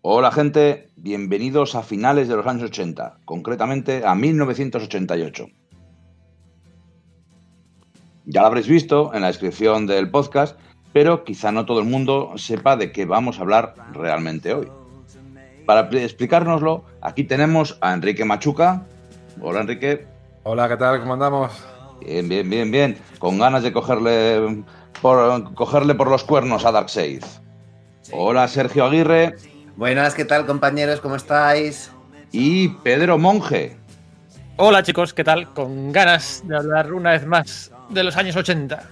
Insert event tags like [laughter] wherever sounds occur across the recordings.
Hola gente, bienvenidos a finales de los años 80, concretamente a 1988. Ya lo habréis visto en la descripción del podcast, pero quizá no todo el mundo sepa de qué vamos a hablar realmente hoy. Para explicárnoslo, aquí tenemos a Enrique Machuca. Hola Enrique. Hola, ¿qué tal? ¿Cómo andamos? Bien, bien, bien, bien. Con ganas de cogerle por, cogerle por los cuernos a Darkseid. Hola Sergio Aguirre. Buenas, ¿qué tal compañeros? ¿Cómo estáis? Y Pedro Monge. Hola chicos, ¿qué tal? Con ganas de hablar una vez más de los años 80.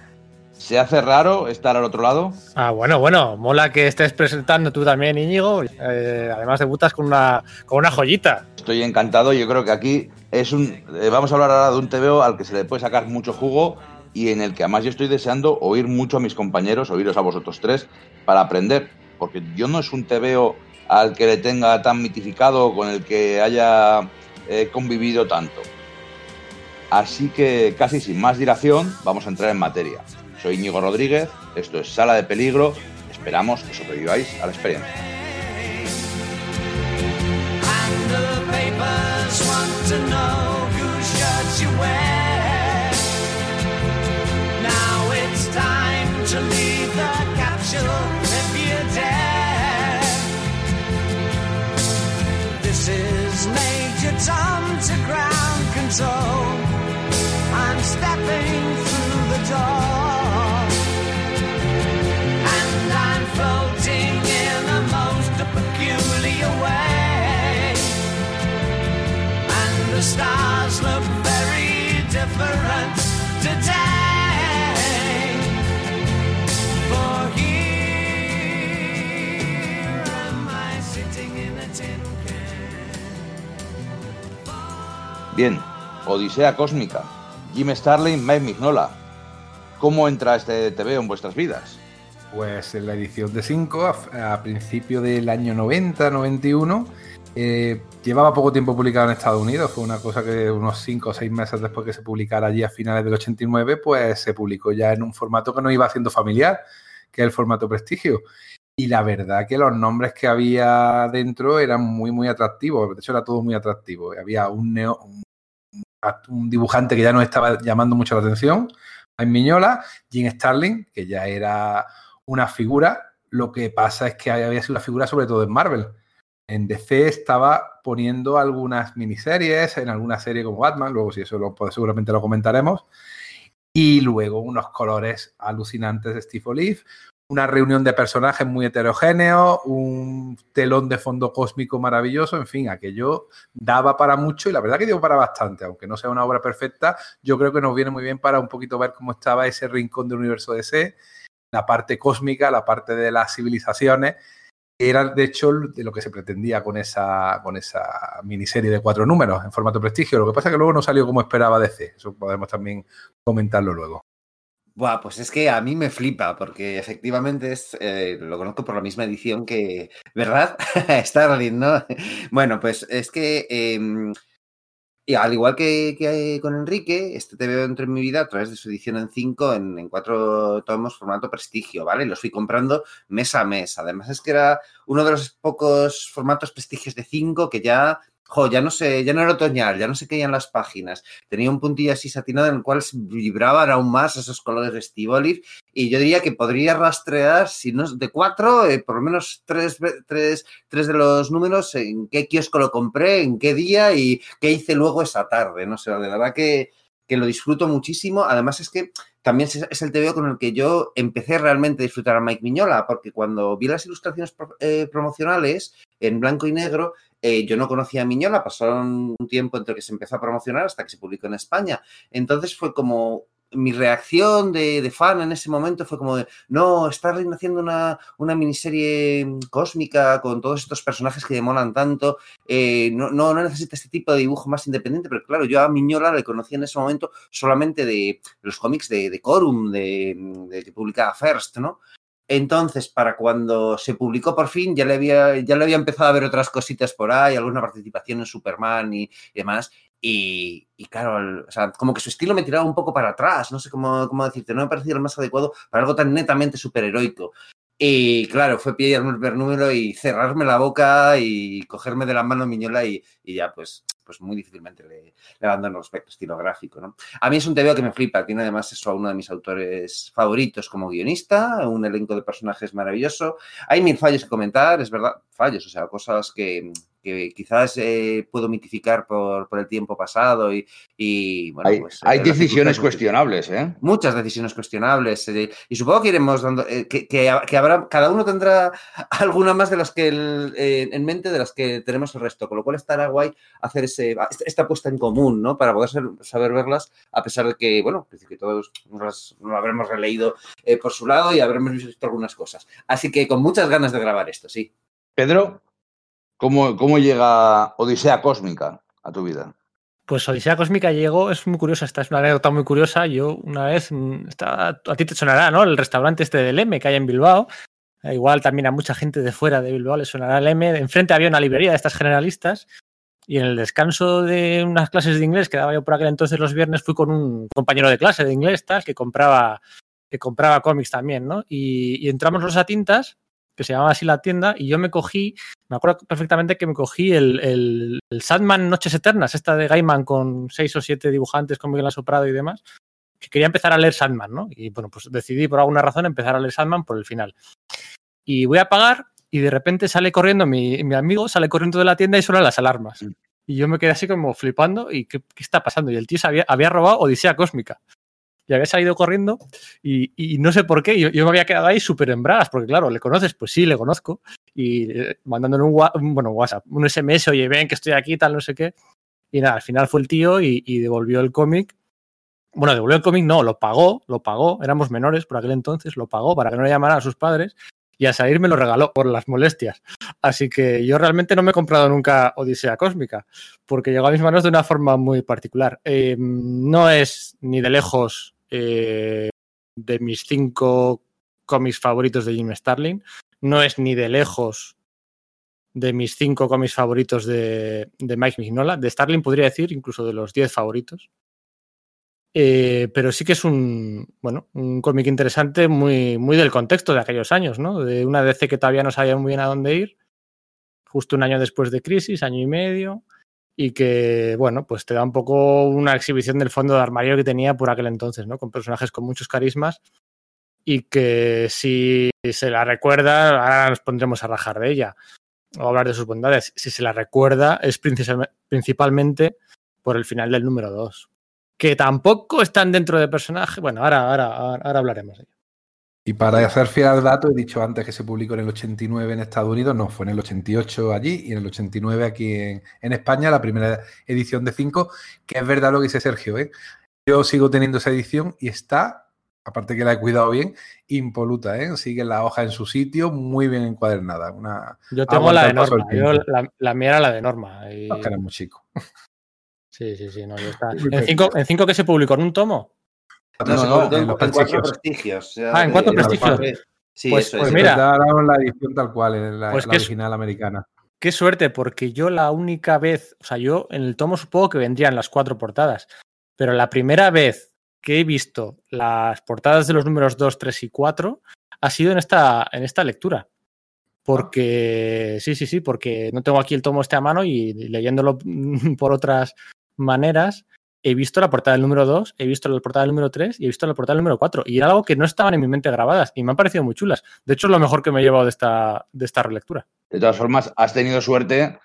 ¿Se hace raro estar al otro lado? Ah, bueno, bueno, mola que estés presentando tú también, Íñigo. Eh, además debutas con una, con una joyita. Estoy encantado, yo creo que aquí es un... Eh, vamos a hablar ahora de un TVO al que se le puede sacar mucho jugo y en el que además yo estoy deseando oír mucho a mis compañeros, oíros a vosotros tres, para aprender. Porque yo no es un TVO al que le tenga tan mitificado, con el que haya eh, convivido tanto. Así que casi sin más dilación vamos a entrar en materia. Soy Íñigo Rodríguez, esto es Sala de Peligro, esperamos que sobreviváis a la experiencia. Tom to ground control. I'm stepping through the door. And I'm floating in most peculiar way. And the stars look Bien, Odisea Cósmica, Jim Starlin, Mike Mignola. ¿Cómo entra este TV en vuestras vidas? Pues en la edición de 5, a, principio del año 90, 91, eh, llevaba poco tiempo publicado en Estados Unidos, fue una cosa que unos 5 o 6 meses después que se publicara allí a finales del 89, pues se publicó ya en un formato que no iba siendo familiar, que es el formato prestigio. Y la verdad que los nombres que había dentro eran muy, muy atractivos. De hecho, era todo muy atractivo. Había un, neo, un, un dibujante que ya nos estaba llamando mucho la atención, Mike Miñola, Jim Starlin, que ya era una figura. Lo que pasa es que había sido una figura sobre todo en Marvel. En DC estaba poniendo algunas miniseries, en alguna serie como Batman, luego si eso lo, pues, seguramente lo comentaremos. Y luego unos colores alucinantes de Steve Olive, una reunión de personajes muy heterogéneos, un telón de fondo cósmico maravilloso, en fin, aquello daba para mucho y la verdad que dio para bastante, aunque no sea una obra perfecta, yo creo que nos viene muy bien para un poquito ver cómo estaba ese rincón del universo DC, la parte cósmica, la parte de las civilizaciones, era de hecho de lo que se pretendía con esa, con esa miniserie de cuatro números en formato prestigio, lo que pasa que luego no salió como esperaba DC, eso podemos también comentarlo luego. Buah, pues es que a mí me flipa, porque efectivamente es, eh, lo conozco por la misma edición que, ¿verdad? [laughs] Starling, ¿no? Bueno, pues es que, eh, y al igual que, que, con Enrique, este te veo entre en mi vida a través de su edición en 5, en, en, cuatro tomos, formato prestigio, ¿vale? Los fui comprando mes a mes. Además es que era uno de los pocos formatos prestigios de 5 que ya Jo, ya no sé, ya no era otoñal, ya no se caían las páginas. Tenía un puntillo así satinado en el cual vibraban aún más esos colores de Steve. Y yo diría que podría rastrear, si no es de cuatro, eh, por lo menos tres, tres, tres, de los números, en qué kiosco lo compré, en qué día y qué hice luego esa tarde. No sé, de verdad que, que lo disfruto muchísimo. Además es que también es el TVO con el que yo empecé realmente a disfrutar a Mike Miñola, porque cuando vi las ilustraciones eh, promocionales en blanco y negro, eh, yo no conocía a Miñola, pasaron un tiempo entre que se empezó a promocionar hasta que se publicó en España. Entonces fue como mi reacción de, de, fan en ese momento fue como de, no, Starling haciendo una, una miniserie cósmica con todos estos personajes que demolan tanto, eh, no, no, no, necesita este tipo de dibujo más independiente, pero claro, yo a Miñola le conocí en ese momento solamente de los cómics de, de Corum, de, de, que publicaba First, ¿no? Entonces, para cuando se publicó por fin, ya le había, ya le había empezado a ver otras cositas por ahí, alguna participación en Superman y, demás. Y, claro, o sea, como que su estilo me tiraba un poco para atrás, no sé cómo, cómo decirte, no me parecía el más adecuado para algo tan netamente superheroico. Y claro, fue pillarme el número y cerrarme la boca y cogerme de la mano Miñola y, y ya pues, pues muy difícilmente le, le abandono respecto estilo gráfico. ¿no? A mí es un TVO que me flipa, tiene además eso a uno de mis autores favoritos como guionista, un elenco de personajes maravilloso. Hay mil fallos que comentar, es verdad, fallos, o sea, cosas que, que quizás eh, puedo mitificar por, por, el tiempo pasado y, y bueno, hay, pues, hay decisiones cuestionables, ¿eh? Muchas decisiones cuestionables eh, y supongo que iremos dando, eh, que, que, que, habrá, cada uno tendrá [laughs] alguna más de las que el, eh, en mente de las que tenemos el resto, con lo cual estará guay hacer ese, esta puesta en común, ¿no? Para poder ser, saber verlas, a pesar de que, bueno, que todos nos lo habremos releído eh, por su lado y habremos visto algunas cosas. Así que con muchas ganas de grabar esto, sí. Pedro, ¿Cómo, ¿Cómo, llega Odisea Cósmica a tu vida? Pues Odisea Cósmica llegó, es muy curiosa, esta es una anécdota muy curiosa. Yo una vez, está, a ti te sonará, ¿no? El restaurante este del M que hay en Bilbao. Igual también a mucha gente de fuera de Bilbao le sonará el M. Enfrente había una librería de estas generalistas. Y en el descanso de unas clases de inglés que daba yo por aquel entonces los viernes, fui con un compañero de clase de inglés tal, que compraba, que compraba cómics también, ¿no? Y, y entramos los a tintas que se llamaba así la tienda, y yo me cogí, me acuerdo perfectamente que me cogí el, el, el Sandman Noches Eternas, esta de Gaiman con seis o siete dibujantes con Miguel Asoprado y demás, que quería empezar a leer Sandman, ¿no? Y bueno, pues decidí por alguna razón empezar a leer Sandman por el final. Y voy a pagar y de repente sale corriendo mi, mi amigo, sale corriendo de la tienda y suenan las alarmas. Y yo me quedé así como flipando y ¿qué, qué está pasando? Y el tío se había, había robado Odisea Cósmica y había salido corriendo y, no sé por qué, yo, me había quedado ahí súper en bragas, porque claro, ¿le conoces? Pues sí, le conozco. Y eh, mandándole un, un, bueno, WhatsApp, un SMS, oye, ven que estoy aquí, tal, no sé qué. Y nada, al final fue el tío y, devolvió el cómic. Bueno, devolvió el cómic, no, lo pagó, lo pagó, éramos menores por aquel entonces, lo pagó para que no le llamaran a sus padres y a salir me lo regaló por las molestias. Así que yo realmente no me he comprado nunca Odisea Cósmica, porque llegó a mis manos de una forma muy particular. Eh, no es ni de lejos eh, de mis cinco cómics favoritos de Jim Starlin. No es ni de lejos de mis cinco cómics favoritos de, de Mike Mignola. De Starlin podría decir incluso de los diez favoritos. Eh, pero sí que es un, bueno, un cómic interesante muy, muy del contexto de aquellos años, ¿no? De una DC que todavía no sabía muy bien a dónde ir, justo un año después de Crisis, año y medio, y que, bueno, pues te da un poco una exhibición del fondo de armario que tenía por aquel entonces, ¿no? Con personajes con muchos carismas y que si se la recuerda, ahora nos pondremos a rajar de ella o hablar de sus bondades. Si se la recuerda es principalmente por el final del número 2, que tampoco están dentro de personaje. Bueno, ahora, ahora, ahora hablaremos de ello. Y para hacer fiel al dato, he dicho antes que se publicó en el 89 en Estados Unidos, no, fue en el 88 allí y en el 89 aquí en, en España, la primera edición de 5, que es verdad lo que dice Sergio, ¿eh? Yo sigo teniendo esa edición y está, aparte que la he cuidado bien, impoluta, ¿eh? Sigue la hoja en su sitio, muy bien encuadernada. Una, yo tengo la de Norma, yo, la, la, mía era la de Norma. Y... No, que era muy chico. Sí, sí, sí, no, [laughs] está. ¿En 5 en cinco que se publicó en un tomo? No, no, no, en, en, los prestigios. prestigios. Ah, en cuatro prestigios. Sí, pues, eso pues es. mira, la edición tal cual, en la, Pues la que es- original americana. qué suerte, porque yo la única vez, o sea, yo en el tomo supongo que vendrían las cuatro portadas, pero la primera vez que he visto las portadas de los números 2, 3 y 4 ha sido en esta, en esta lectura. Porque, sí, sí, sí, porque no tengo aquí el tomo este a mano y leyéndolo [laughs] por otras maneras, he visto la portada del número 2, he visto la portada del número 3 y he visto la portada del número 4. Y era algo que no estaban en mi mente grabadas y me han parecido muy chulas. De hecho, es lo mejor que me he llevado de esta, de esta relectura. De todas formas, has tenido suerte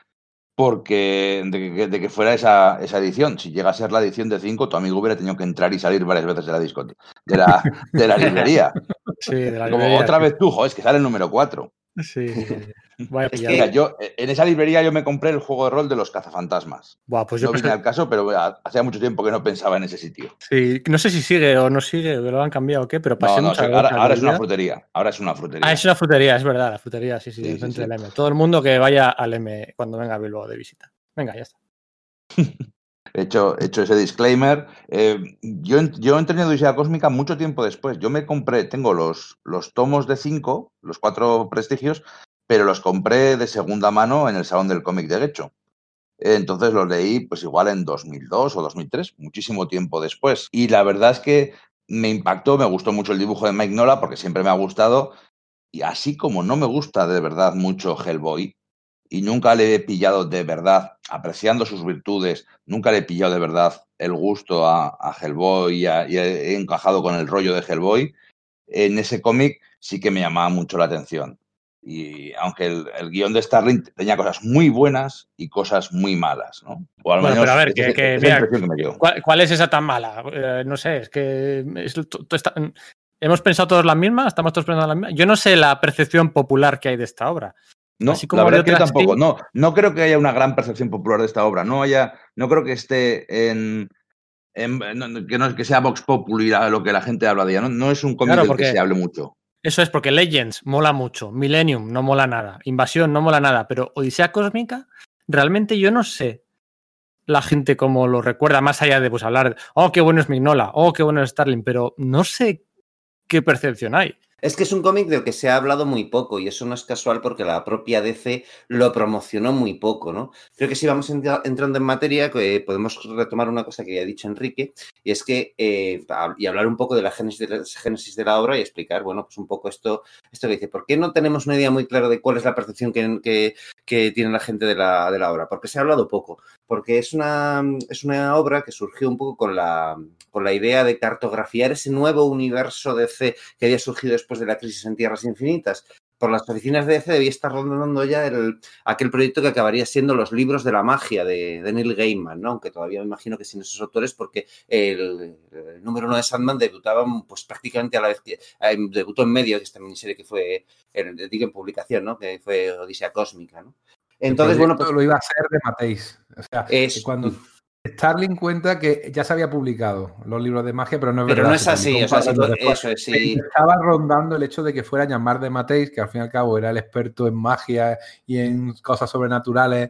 porque de que, de que fuera esa, esa, edición. Si llega a ser la edición de 5, tu amigo hubiera tenido que entrar y salir varias veces de la discoteca, de la, de la librería. [laughs] Sí, de la Como librería, otra sí. vez tú, joder, es que sale el número 4. Sí, sí, sí. Vaya. Mira, yo, en esa librería yo me compré el juego de rol de los cazafantasmas. Buah, pues yo no pensé- viene al caso, pero hacía mucho tiempo que no pensaba en ese sitio. sí, no sé si sigue o no sigue, o lo han cambiado o qué, pero pasé No, no, ahora, es una frutería. Ahora es una frutería. Ah, es una frutería, es verdad, la frutería, sí, sí, Sí, sí, enfrente sí. del M. Todo el mundo que vaya al M cuando venga a Bilbao de visita. Venga, ya está. [laughs] He hecho, he hecho ese disclaimer. Eh, yo, yo entré en Odisea Cósmica mucho tiempo después. Yo me compré, tengo los, los tomos de 5, los cuatro prestigios, pero los compré de segunda mano en el Salón del Cómic de Guecho. Entonces los leí pues igual en 2002 o 2003, muchísimo tiempo después. Y la verdad es que me impactó, me gustó mucho el dibujo de Mike Nola porque siempre me ha gustado. Y así como no me gusta de verdad mucho Hellboy, y nunca le he pillado de verdad, apreciando sus virtudes, nunca le he pillado de verdad el gusto a, Hellboy y, y he encajado con el rollo de Hellboy, en ese cómic sí que me llamaba mucho la atención. Y aunque el, el guion de Starling tenía cosas muy buenas y cosas muy malas, ¿no? O al Bueno, pero a ver, que- que, es mira, que. ¿Cuál, cuál es esa tan mala? Eh, no sé, es que es- está- hemos pensado todos la misma, estamos todos pensando la misma. Yo no sé la percepción popular que hay de esta obra. No, Así como la verdad que yo tampoco. No, no creo que haya una gran percepción popular de esta obra. No haya, no creo que esté en, en- no, que, no, que sea Vox Populi lo que la gente habla de ella. No, no es un cómic Claro, del que se hable mucho. Eso es porque Legends mola mucho, Millennium no mola nada, Invasión no mola nada, pero Odisea Cósmica, realmente yo no sé la gente cómo lo recuerda, más allá de pues hablar, oh, qué bueno es Mignola, oh, qué bueno es Starling, pero no sé qué percepción hay. Es que es un cómic del que se ha hablado muy poco y eso no es casual porque la propia DC lo promocionó muy poco, ¿no? Creo que si vamos entra- entrando en materia podemos retomar una cosa que ya ha dicho Enrique y es que eh, y hablar un poco de la génesis de la, de obra y explicar, bueno, pues un poco esto, esto que dice, ¿por qué no tenemos una idea muy clara de cuál es la percepción que, tiene la gente de la, de la obra? Porque se ha hablado poco, porque es una, es una obra que surgió un poco con la, con la idea de cartografiar ese nuevo universo DC que había surgido después de la crisis en Tierras Infinitas. Por las oficinas de DC debía estar rondando ya el, aquel proyecto que acabaría siendo los libros de la magia de, de Neil Gaiman, ¿no? aunque todavía me imagino que sin esos autores, porque el, el número uno de Sandman debutaba pues, prácticamente a la vez que eh, debutó en medio de esta miniserie que fue, el, digo en publicación, ¿no? que fue Odisea Cósmica. ¿no? Entonces, bueno, pues lo iba a hacer de Mateis. O sea, es, cuando Starling cuenta que ya se había publicado los libros de magia, pero no es pero verdad. no es así, o sea, si eso es, sí. Estaba rondando el hecho de que fuera llamar de Mateis, que al fin y al cabo era el experto en magia y en cosas sobrenaturales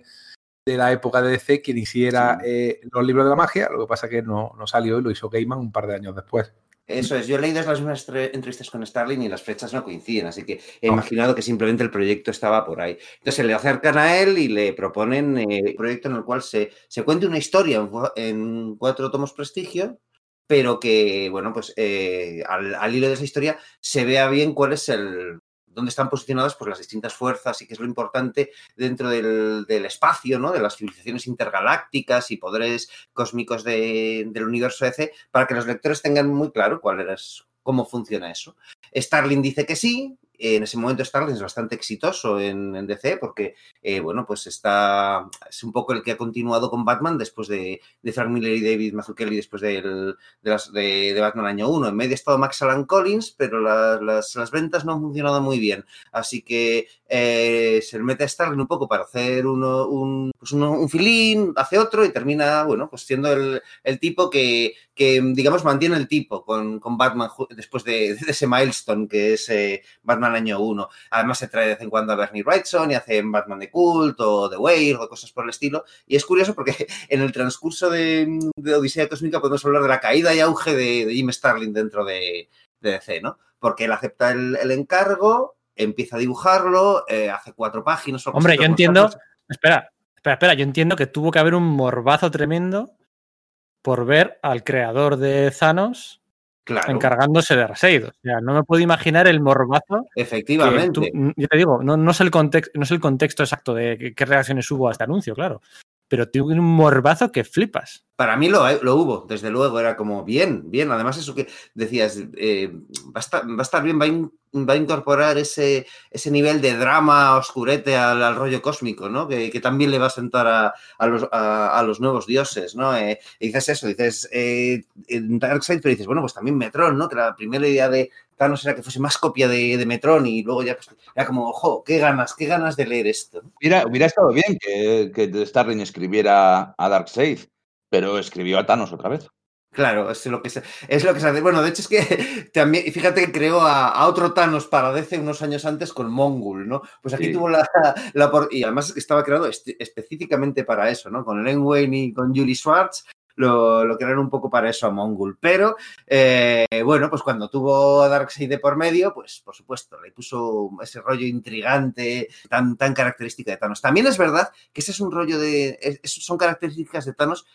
de la época de DC, quien hiciera Sí. eh, los libros de la magia. Lo que pasa es que no, no salió y lo hizo Gaiman un par de años después. Eso es, yo he leído las mismas tre- entrevistas con Starling y las fechas no coinciden, así que he imaginado que simplemente el proyecto estaba por ahí. Entonces se le acercan a él y le proponen eh, un proyecto en el cual se, se cuente una historia en cuatro tomos prestigio, pero que, bueno, pues eh, al, al hilo de esa historia se vea bien cuál es el dónde están posicionadas pues, las distintas fuerzas y qué es lo importante dentro del, del espacio, ¿no? de las civilizaciones intergalácticas y poderes cósmicos de- del universo EC, para que los lectores tengan muy claro cuál es, cómo funciona eso. Starling dice que sí. En ese momento Starling es bastante exitoso en, DC porque, eh, bueno, pues está, es un poco el que ha continuado con Batman después de, de Frank Miller y David Mazzucchelli después del- de, Batman año 1. En medio ha estado Max Alan Collins, pero la- las, las ventas no han funcionado muy bien. Así que eh, se mete a Starling un poco para hacer uno, un, pues un filín, hace otro y termina, bueno, pues siendo el, el tipo que, que, digamos, mantiene el tipo con, con Batman después de, de ese milestone que es eh, Batman año 1. Además se trae de vez en cuando a Bernie Wrightson y hace Batman de Culto o The Whale o cosas por el estilo. Y es curioso porque [laughs] en el transcurso de, de Odisea Cósmica podemos hablar de la caída y auge de, de Jim Starlin dentro de, de DC, ¿no? Porque él acepta el, el encargo, empieza a dibujarlo, eh, hace cuatro páginas. o Hombre, yo entiendo, espera, espera, espera, yo entiendo que tuvo que haber un morbazo tremendo por ver al creador de Thanos Claro, encargándose de Raseid. O sea, no me puedo imaginar el morbazo efectivamente. tú- yo te digo, no, no, sé el contexto, no sé el contexto exacto de qué reacciones hubo a este anuncio, claro. Pero tiene un morbazo que flipas. Para mí lo, hubo, desde luego, era como bien, bien. Además, eso que decías, eh, va, a estar, bien, va a, incorporar ese, ese, nivel de drama oscurete al, rollo cósmico, ¿no? Que, también le va a sentar a, los, nuevos dioses, ¿no? Eh, dices eso, dices eh, Darkseid, pero dices, bueno, pues también Metron, ¿no? Que la primera idea de Thanos era que fuese más copia de, de Metron y luego ya pues, era como, ojo, qué ganas, qué ganas de leer esto. Hubiera, hubiera estado bien que, que Starling escribiera a Darkseid, pero escribió a Thanos otra vez. Claro, es lo que se, es lo que se hace. Bueno, de hecho es que [laughs] también, fíjate que creó a, a, otro Thanos para DC unos años antes con Mongul, ¿no? Pues aquí sí. tuvo la, la, y además estaba creado específicamente para eso, ¿no? Con Len Wayne y con Julie Schwartz lo, lo crearon un poco para eso a Mongul. Pero eh, bueno, pues cuando tuvo a Darkseid de por medio, pues por supuesto, le puso ese rollo intrigante, tan, tan característica de Thanos. También es verdad que ese es un rollo de. Son características de Thanos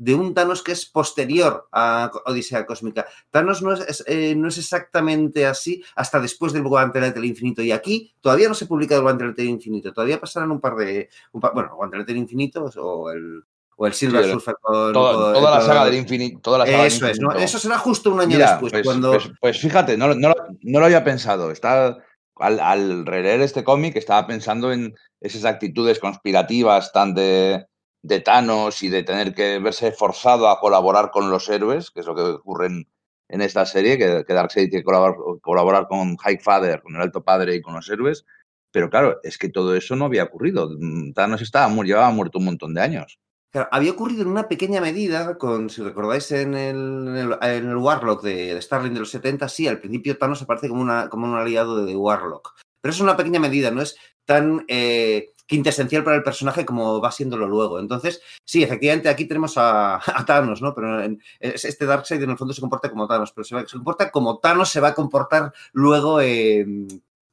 de un Thanos que es posterior a Odisea Cósmica. Thanos no es, eh, no es exactamente así hasta después del Guantelete del Infinito. Y aquí todavía no se publica el Guantelete del Infinito. Todavía pasarán un par de. Un par, bueno, Guantelete del Infinito o el, o el Silver Sí, Surfer con, Toda, con- toda la saga del infinito. Toda la saga del Eso es, ¿no? infinito. Eso será justo un año Mira, después. pues, cuando... pues- pues fíjate, no, lo- no, lo- no lo había pensado. Está, al, al releer este cómic estaba pensando en esas actitudes conspirativas tan de, de Thanos y de tener que verse forzado a colaborar con los héroes, que es lo que ocurre en, en esta serie, que, que Darkseid tiene que colaborar, colaborar con Highfather, con el Alto Padre y con los héroes. Pero claro, es que todo eso no había ocurrido. Mm, Thanos estaba, llevaba muerto un montón de años. Claro, había ocurrido en una pequeña medida, con, si recordáis en el, en el, Warlock de, Starling de los 70, sí, al principio Thanos aparece como, una, como un aliado de Warlock. Pero es una pequeña medida, no es tan eh, quintesencial para el personaje como va siéndolo luego. Entonces, sí, efectivamente, aquí tenemos a, Thanos, ¿no? Pero este Darkseid en el fondo se comporta como Thanos, pero se, va- se comporta como Thanos se va a comportar luego,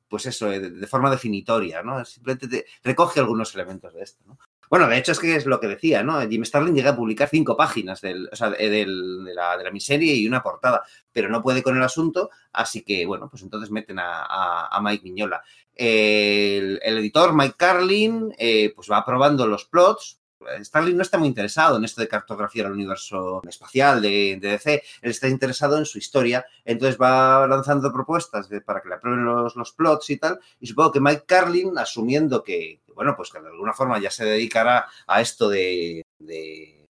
pues eso, eh, de, forma definitoria, ¿no? Simplemente te- recoge algunos elementos de esto, ¿no? Bueno, de hecho es que es lo que decía, ¿no? Jim Starlin llega a publicar cinco páginas sea, de, la, de la miseria y una portada, pero no puede con el asunto, así que, bueno, pues entonces meten a, a- Mike Miñola. El, editor, Mike Carlin, eh, pues va aprobando los plots. Starlin no está muy interesado en esto de cartografiar el universo espacial de, DC, él está interesado en su historia, entonces va lanzando propuestas para que le aprueben los, los plots y tal, y supongo que Mike Carlin, asumiendo que, bueno, pues que de alguna forma ya se dedicará a esto de, de-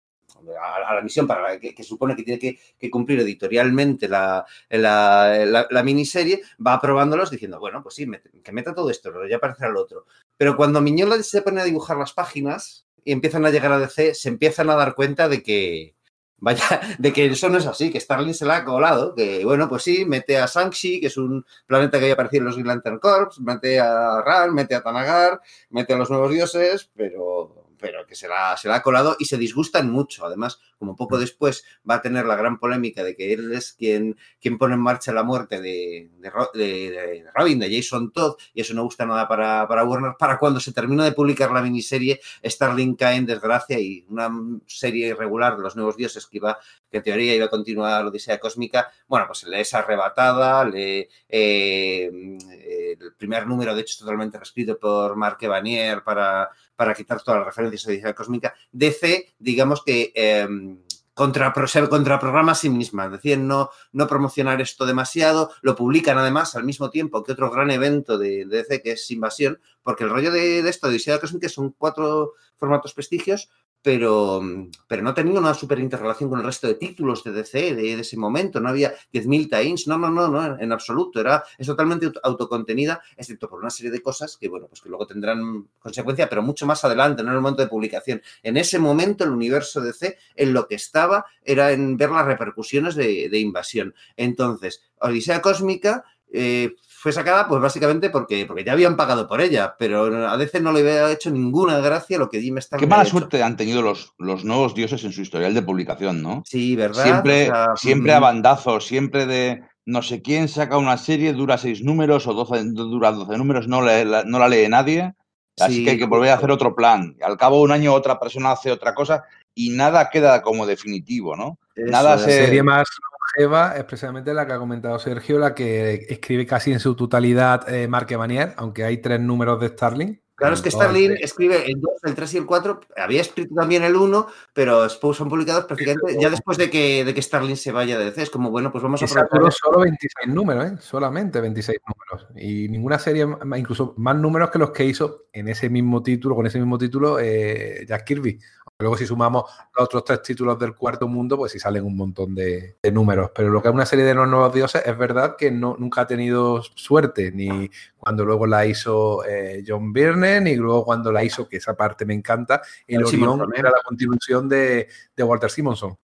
a, la misión para la que, supone que tiene que, cumplir editorialmente la, la, miniserie, va aprobándolos diciendo, bueno, pues sí, que meta todo esto, pero ya aparecerá el otro. Pero cuando Miñola se pone a dibujar las páginas y empiezan a llegar a DC, se empiezan a dar cuenta de que, vaya, [laughs] de que eso no es así, que Starling se la ha colado, que bueno, pues sí, mete a Shang-Chi, que es un planeta que había aparecido en los Green Lantern Corps, mete a Ran, mete a Tanagar, mete a los nuevos dioses, pero, pero que se la, se la ha colado y se disgustan mucho. Además, como poco después va a tener la gran polémica de que él es quien, quien pone en marcha la muerte de, de, Ro- de- de Robin, de Jason Todd, y eso no gusta nada para, para Warner, para cuando se terminó de publicar la miniserie, Starling cae en desgracia y una serie irregular de los nuevos dioses que iba, que en teoría iba a continuar la Odisea Cósmica, bueno, pues le es arrebatada, le, eh, el primer número, de hecho, es totalmente reescrito por Mark Evanier para, para quitar todas las referencias a Odisea Cósmica. DC, digamos que eh, contra, se contraprograma a sí misma, deciden no, no promocionar esto demasiado, lo publican además al mismo tiempo que otro gran evento de, DC que es Invasión, porque el rollo de, de esto de Odisea Cósmica son cuatro formatos prestigios, pero, pero no tenía una súper interrelación con el resto de títulos de DC de, ese momento. No había 10.000 tie-ins, no, no, no, no, en absoluto. Era, es totalmente auto- autocontenida, excepto por una serie de cosas que, bueno, pues que luego tendrán consecuencia, pero mucho más adelante, no en el momento de publicación. En ese momento, el universo DC, en lo que estaba, era en ver las repercusiones de, de invasión. Entonces, Odisea Cósmica. Eh, fue sacada, pues básicamente porque, porque ya habían pagado por ella, pero a DC no le había hecho ninguna gracia lo que Jim Starlin Qué mala hecho. suerte han tenido los, los nuevos dioses en su historial de publicación, ¿no? Sí, ¿verdad? Siempre, O sea, siempre mm, a bandazos, siempre de no sé quién saca una serie, dura seis números o 12, dura 12 números, no, le- la, no la lee nadie. Así Sí, que hay que volver a hacer otro plan. Al cabo de un año otra persona hace otra cosa y nada queda como definitivo, ¿no? eso nada. La se- serie más longeva es precisamente la que ha comentado Sergio, la que escribe casi en su totalidad eh, Mark Evanier, aunque hay tres números de Starling. Claro, es que Todo el Starlin tres. escribe el 2, el 3 y el 4. Había escrito también el 1, pero son publicados prácticamente ya después de que, de que Starlin se vaya de DC. Es como, bueno, pues vamos a aprovechar. solo 26 números, ¿eh? solamente 26 números. Y ninguna serie, incluso más números que los que hizo en ese mismo título, con ese mismo título, eh, Jack Kirby. Luego, si sumamos los otros tres títulos del cuarto mundo, pues sí salen un montón de, de números. Pero lo que es una serie de los nuevos dioses, es verdad que no, nunca ha tenido suerte, ni cuando luego la hizo eh, John Byrne, ni luego cuando la hizo, que esa parte me encanta, el Orión era la continuación de, de Walter Simonson.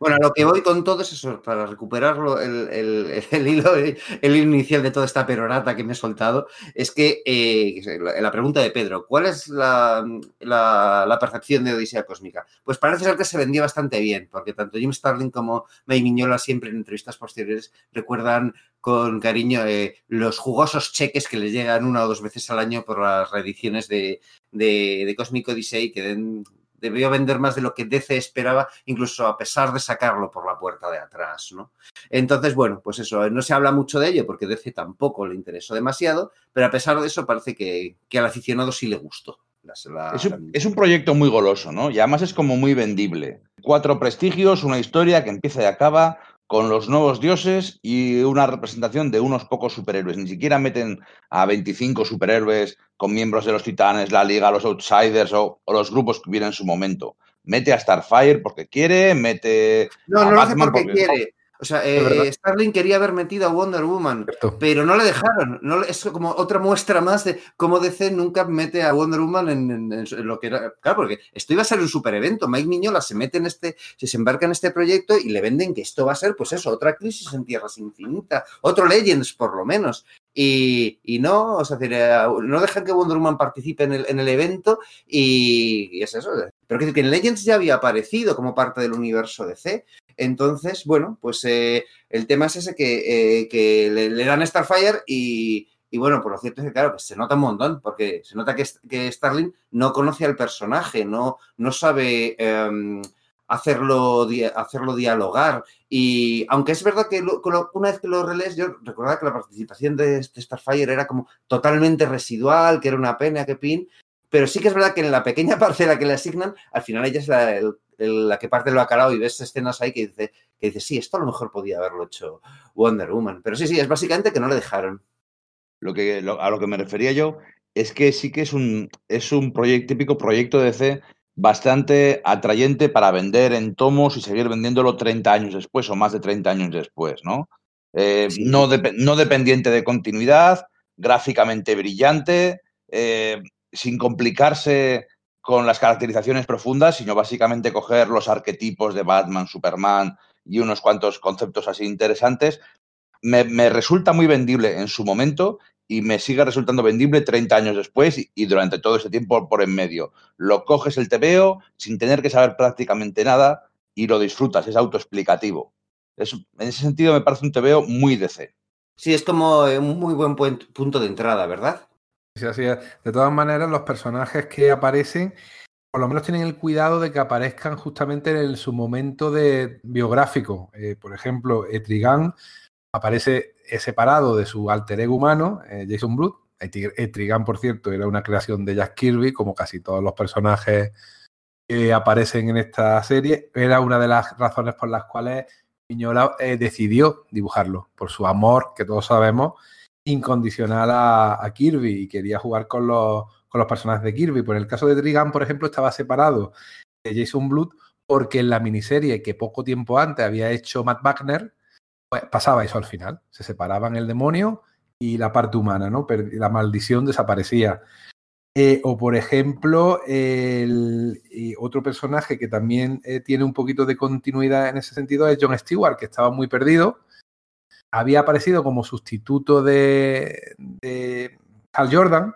Bueno, lo que voy con todo es eso, para recuperarlo, el, el- [laughs] el hilo, el hilo inicial de toda esta perorata que me he soltado, es que eh, la, pregunta de Pedro, ¿cuál es la, la- la percepción de Odisea Cósmica? Pues parece ser que se vendió bastante bien, porque tanto Jim Starlin como May Miñola siempre en entrevistas posteriores recuerdan con cariño eh, los jugosos cheques que les llegan una o dos veces al año por las reediciones de, de, de Cosmic Odyssey que den debió vender más de lo que DC esperaba, incluso a pesar de sacarlo por la puerta de atrás, ¿no? Entonces, bueno, pues eso, no se habla mucho de ello porque DC tampoco le interesó demasiado, pero a pesar de eso parece que, que al aficionado sí le gustó. La, la, es, un, es, un, proyecto muy goloso, ¿no? Y además es como muy vendible. Cuatro prestigios, una historia que empieza y acaba con los nuevos dioses y una representación de unos pocos superhéroes. Ni siquiera meten a 25 superhéroes con miembros de los Titanes, la Liga, los Outsiders o, o los grupos que hubiera en su momento. Mete a Starfire porque quiere, mete. No, a no lo hace porque, quiere. O sea, eh, Starling quería haber metido a Wonder Woman, Cierto. pero no le dejaron. No, es como otra muestra más de cómo DC nunca mete a Wonder Woman en, en, en, lo que era. Claro, porque esto iba a ser un super evento. Mike Miñola se mete en este, se embarca en este proyecto y le venden que esto va a ser, pues eso, otra crisis en tierras infinitas, otro Legends por lo menos. Y, y, no, o sea, no dejan que Wonder Woman participe en el, en el evento y, y, es eso. Pero que, que en Legends ya había aparecido como parte del universo DC. Entonces, bueno, pues eh, el tema es ese que, eh, le, le, dan Starfire y, bueno, por lo cierto es que, claro, que se nota un montón, porque se nota que, que Starling no conoce al personaje, no, sabe eh, hacerlo, hacerlo dialogar. Y aunque es verdad que lo, una vez que lo relees, yo recordaba que la participación de Starfire era como totalmente residual, que era una pena, que pin. Pero sí que es verdad que en la pequeña [laughs] parcela que le asignan, al final ella es la, el, el, la que parte lo bacalao y ves escenas ahí que dice, que dice, sí, esto a lo mejor podía haberlo hecho Wonder Woman. Pero sí, sí, es básicamente que no le dejaron. Lo que, lo, a lo que me refería yo es que sí que es un, es un proyecto, típico proyecto de DC bastante atrayente para vender en tomos y seguir vendiéndolo 30 años después o más de 30 años después, ¿no? Eh, sí. no, de, no, dependiente de continuidad, gráficamente brillante, eh, sin complicarse con las caracterizaciones profundas, sino básicamente coger los arquetipos de Batman, Superman y unos cuantos conceptos así interesantes. Me, me resulta muy vendible en su momento y me sigue resultando vendible 30 años después y, durante todo ese tiempo por en medio. Lo coges el TVO sin tener que saber prácticamente nada y lo disfrutas, es autoexplicativo. En ese sentido me parece un TVO muy DC. Sí, es como un muy buen punto de entrada, ¿verdad? De todas maneras, los personajes que aparecen, por lo menos tienen el cuidado de que aparezcan justamente en su momento de biográfico. Eh, por ejemplo, Etrigan aparece separado de su alter ego humano, eh, Jason Blood. Etrigan, por cierto, era una creación de Jack Kirby, como casi todos los personajes que aparecen en esta serie. Era una de las razones por las cuales Miñola eh, decidió dibujarlo, por su amor, que todos sabemos, incondicional a, Kirby y quería jugar con los, con los personajes de Kirby. Por el caso de Trigan, por ejemplo, estaba separado de Jason Blood porque en la miniserie que poco tiempo antes había hecho Matt Wagner, pues pasaba eso al final. Se separaban el demonio y la parte humana, ¿no? La maldición desaparecía. Eh, o, por ejemplo, el, otro personaje que también eh, tiene un poquito de continuidad en ese sentido es John Stewart, que estaba muy perdido había aparecido como sustituto de, de Hal Jordan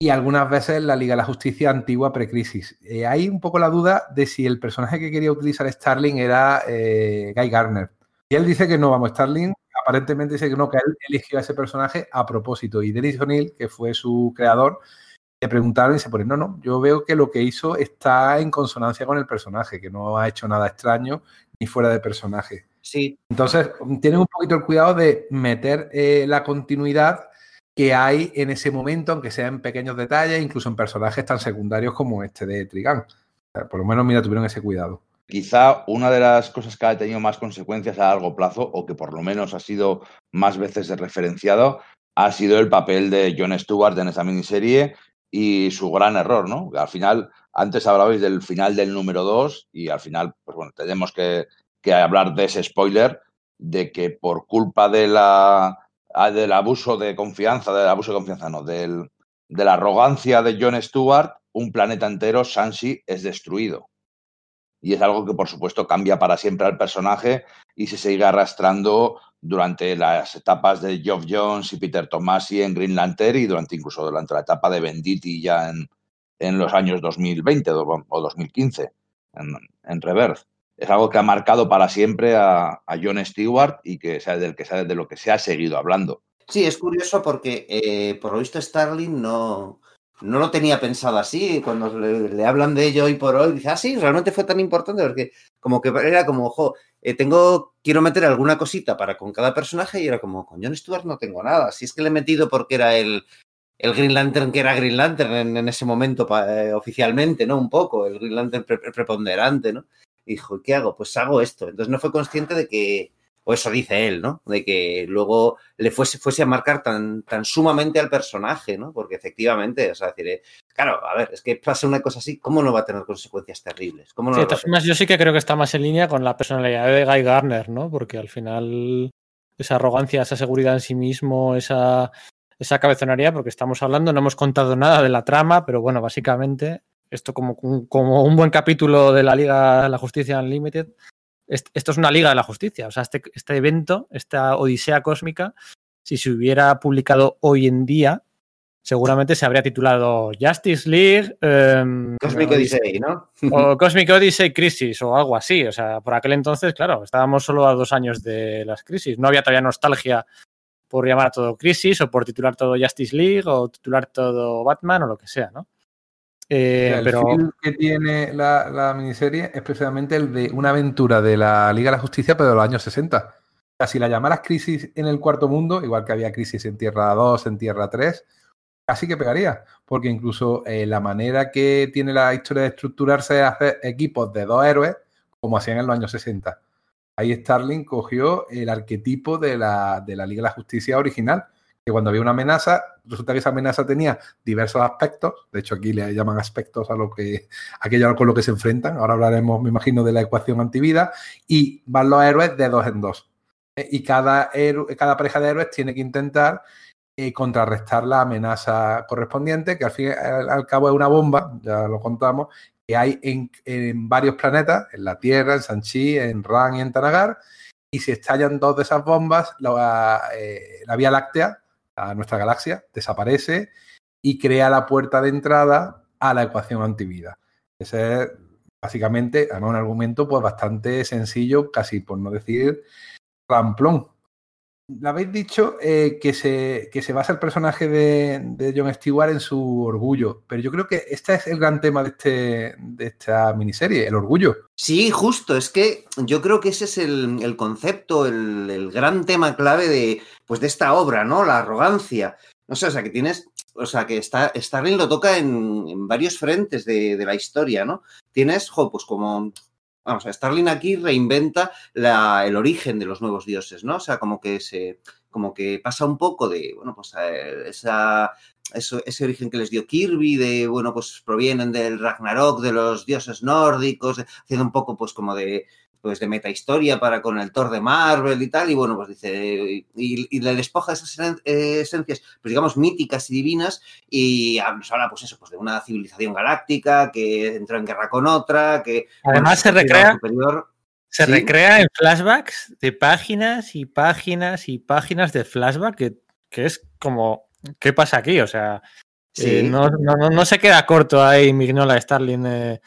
y algunas veces la Liga de la Justicia antigua precrisis. Eh, hay un poco la duda de si el personaje que quería utilizar Starling era eh, Guy Garner. Y él dice que no, vamos, Starling aparentemente dice que no, que él eligió a ese personaje a propósito. Y Dennis O'Neill, que fue su creador, le preguntaron y se pone, no, no, yo veo que lo que hizo está en consonancia con el personaje, que no ha hecho nada extraño ni fuera de personaje. Sí. Entonces, tienen un poquito el cuidado de meter eh, la continuidad que hay en ese momento, aunque sea en pequeños detalles, incluso en personajes tan secundarios como este de Trigan. Por lo menos, mira, tuvieron ese cuidado. Quizá una de las cosas que ha tenido más consecuencias a largo plazo, o que por lo menos ha sido más veces referenciado, ha sido el papel de Jon Stewart en esa miniserie y su gran error, ¿no? Al final, antes hablabais del final del número 2 y al final, pues bueno, tenemos que, que hablar de ese spoiler, de que por culpa de la, del abuso de confianza, del abuso de confianza, no, del, de la arrogancia de Jon Stewart, un planeta entero, Sansi, es destruido. Y es algo que, por supuesto, cambia para siempre al personaje y se sigue arrastrando durante las etapas de Geoff Jones y Peter Tomasi en Green Lantern y durante incluso durante la etapa de Venditti ya en, en los años 2020 o 2015 en, en Reverse es algo que ha marcado para siempre a, a John Stewart y que sea del que de lo que se ha seguido hablando. Sí, es curioso porque eh, por lo visto Starling no, no lo tenía pensado así. Cuando le, hablan de ello hoy por hoy, dice, ah, sí, realmente fue tan importante porque como que era como, ojo, eh, tengo, quiero meter alguna cosita para con cada personaje y era como, con John Stewart no tengo nada. Si es que le he metido porque era el, el Green Lantern que era Green Lantern en, ese momento eh, oficialmente, ¿no? Un poco, el Green Lantern pre preponderante, ¿no? Y dijo, ¿qué hago? Pues hago esto. Entonces no fue consciente de que, o eso dice él, ¿no? De que luego le fuese, fuese a marcar tan, tan sumamente al personaje, ¿no? Porque efectivamente, o sea, decir, eh, claro, a ver, es que pasa una cosa así, ¿cómo no va a tener consecuencias terribles? ¿Cómo no sí, yo sí que creo que está más en línea con la personalidad de Guy Garner, ¿no? Porque al final esa arrogancia, esa seguridad en sí mismo, esa, esa cabezonería, porque estamos hablando, no hemos contado nada de la trama, pero bueno, básicamente, esto como, como un buen capítulo de la Liga de la Justicia Unlimited, esto es una Liga de la Justicia. O sea, este, este evento, esta Odisea Cósmica, si se hubiera publicado hoy en día, seguramente se habría titulado Justice League. Um, Cosmic Odyssey, ¿no? o Cosmic Odyssey Crisis o algo así. O sea, por aquel entonces, claro, estábamos solo a dos años de las crisis. No había todavía nostalgia por llamar a todo Crisis o por titular todo Justice League o titular todo Batman o lo que sea, ¿no? Eh, pero... film que tiene la, la, miniserie es precisamente el de una aventura de la Liga de la Justicia, pero de los años 60. O sea, si la llamaras crisis en el cuarto mundo, igual que había crisis en Tierra 2, en Tierra 3, casi que pegaría. Porque incluso eh, la manera que tiene la historia de estructurarse es hacer equipos de dos héroes, como hacían en los años 60. Ahí Starling cogió el arquetipo de la, de la Liga de la Justicia original que cuando había una amenaza, resulta que esa amenaza tenía diversos aspectos, de hecho aquí le llaman aspectos a lo que aquello con lo que se enfrentan, ahora hablaremos, me imagino, de la ecuación antivida, y van los héroes de dos en dos. Eh, y cada, cada pareja de héroes tiene que intentar eh, contrarrestar la amenaza correspondiente, que al fin y al cabo es una bomba, ya lo contamos, que hay en, varios planetas, en la Tierra, en Sanchi, en Ran y en Tanagar, y si estallan dos de esas bombas, la, eh, la Vía Láctea a nuestra galaxia, desaparece y crea la puerta de entrada a la ecuación antivida. Ese es básicamente, además, un argumento pues bastante sencillo, casi por no decir ramplón. Le habéis dicho eh, que, se, que se basa el personaje de, de, John Stewart en su orgullo, pero yo creo que este es el gran tema de, este, de esta miniserie, el orgullo. Sí, justo, es que yo creo que ese es el, el concepto, el, el, gran tema clave de, pues, de esta obra, ¿no? La arrogancia. No sé, o sea, que tienes, o sea, que Starling lo toca en, en varios frentes de, de, la historia, ¿no? Tienes, jo, pues como vamos, a Starling aquí reinventa el origen de los nuevos dioses, ¿no? O sea, como que se, como que pasa un poco de, bueno, pues esa, eso, ese origen que les dio Kirby, de, bueno, pues provienen del Ragnarok, de los dioses nórdicos, haciendo un poco, pues, como de, pues de metahistoria para con el Thor de Marvel y tal, y bueno, pues dice, y, y le despoja esas esencias, pues digamos, míticas y divinas, y nos habla, pues eso, pues de una civilización galáctica que entró en guerra con otra, que... Además se recrea... Superior. Se ¿Sí? recrea en flashbacks de páginas y páginas y páginas de flashback que, que es como, ¿qué pasa aquí? O sea, sí. eh, no, no, no, se queda corto ahí Mignola Starling eh,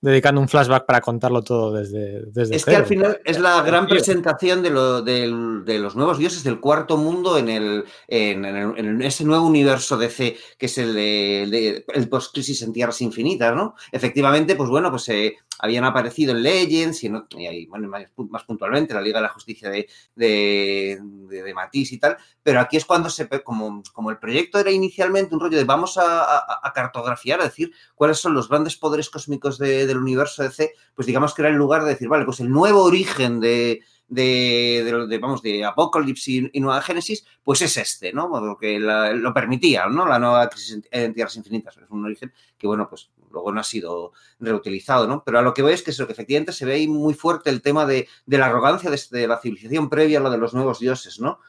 dedicando un flashback para contarlo todo desde, desde Es cero. que al final es la gran presentación de, lo, de, de, los nuevos dioses del cuarto mundo en, el, en, en, en ese nuevo universo DC que es el de, de el post-crisis en Tierras Infinitas, ¿no? Efectivamente, pues bueno, pues eh, habían aparecido en Legends y, en, y bueno, más, más, puntualmente la Liga de la Justicia de, de, de, de Matisse y tal, pero aquí es cuando se como, como el proyecto era inicialmente un rollo de vamos a, a, a cartografiar, a decir cuáles son los grandes poderes cósmicos de, del universo DC, pues digamos que era el lugar de decir, vale, pues el nuevo origen de, de, de, vamos, de Apocalypse y, Nueva Génesis, pues es este, ¿no? Porque la, lo permitía, ¿no? La nueva crisis en Tierras Infinitas. Es un origen que, bueno, pues luego no ha sido reutilizado, ¿no? Pero a lo que voy es que, es lo que efectivamente se ve ahí muy fuerte el tema de, de la arrogancia de, la civilización previa a lo de los nuevos dioses, ¿no?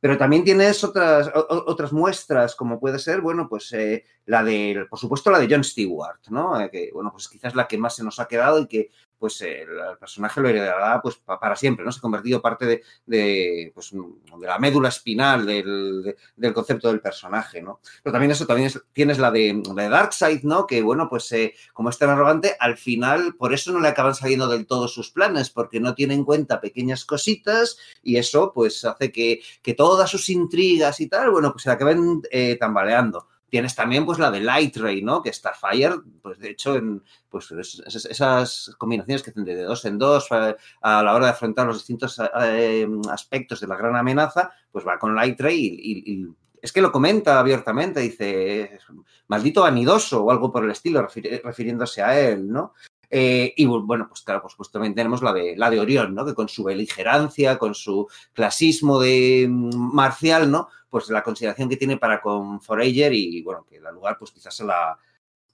Pero también tienes otras, otras muestras, como puede ser, bueno, pues eh, la de, por supuesto, la de John Stewart, ¿no? Eh, que, bueno, pues quizás la que más se nos ha quedado y que, pues, el personaje lo heredará, pues, pa para siempre, ¿no? Se ha convertido parte de, de, pues, de la médula espinal del, de, del, concepto del personaje, ¿no? Pero también eso, también es, tienes la de, la de Darkseid, ¿no? Que, bueno, pues, eh, como es tan arrogante, al final, por eso no le acaban saliendo del todo sus planes, porque no tiene en cuenta pequeñas cositas y eso, pues, hace que, que todas sus intrigas y tal, bueno, pues se acaben eh, tambaleando. Tienes también pues la de Light Ray, ¿no? Que Starfire, pues de hecho, en pues esas combinaciones que hacen de dos en dos a, la hora de afrontar los distintos eh, aspectos de la gran amenaza, pues va con Light Ray y, es que lo comenta abiertamente, dice, maldito vanidoso o algo por el estilo, refiriéndose a él, ¿no? Eh, y bueno, pues claro, pues, también tenemos la de, la de Orión, ¿no? Que con su beligerancia, con su clasismo de mm, marcial, ¿no? Pues la consideración que tiene para con Forager y bueno, que da lugar pues quizás a la,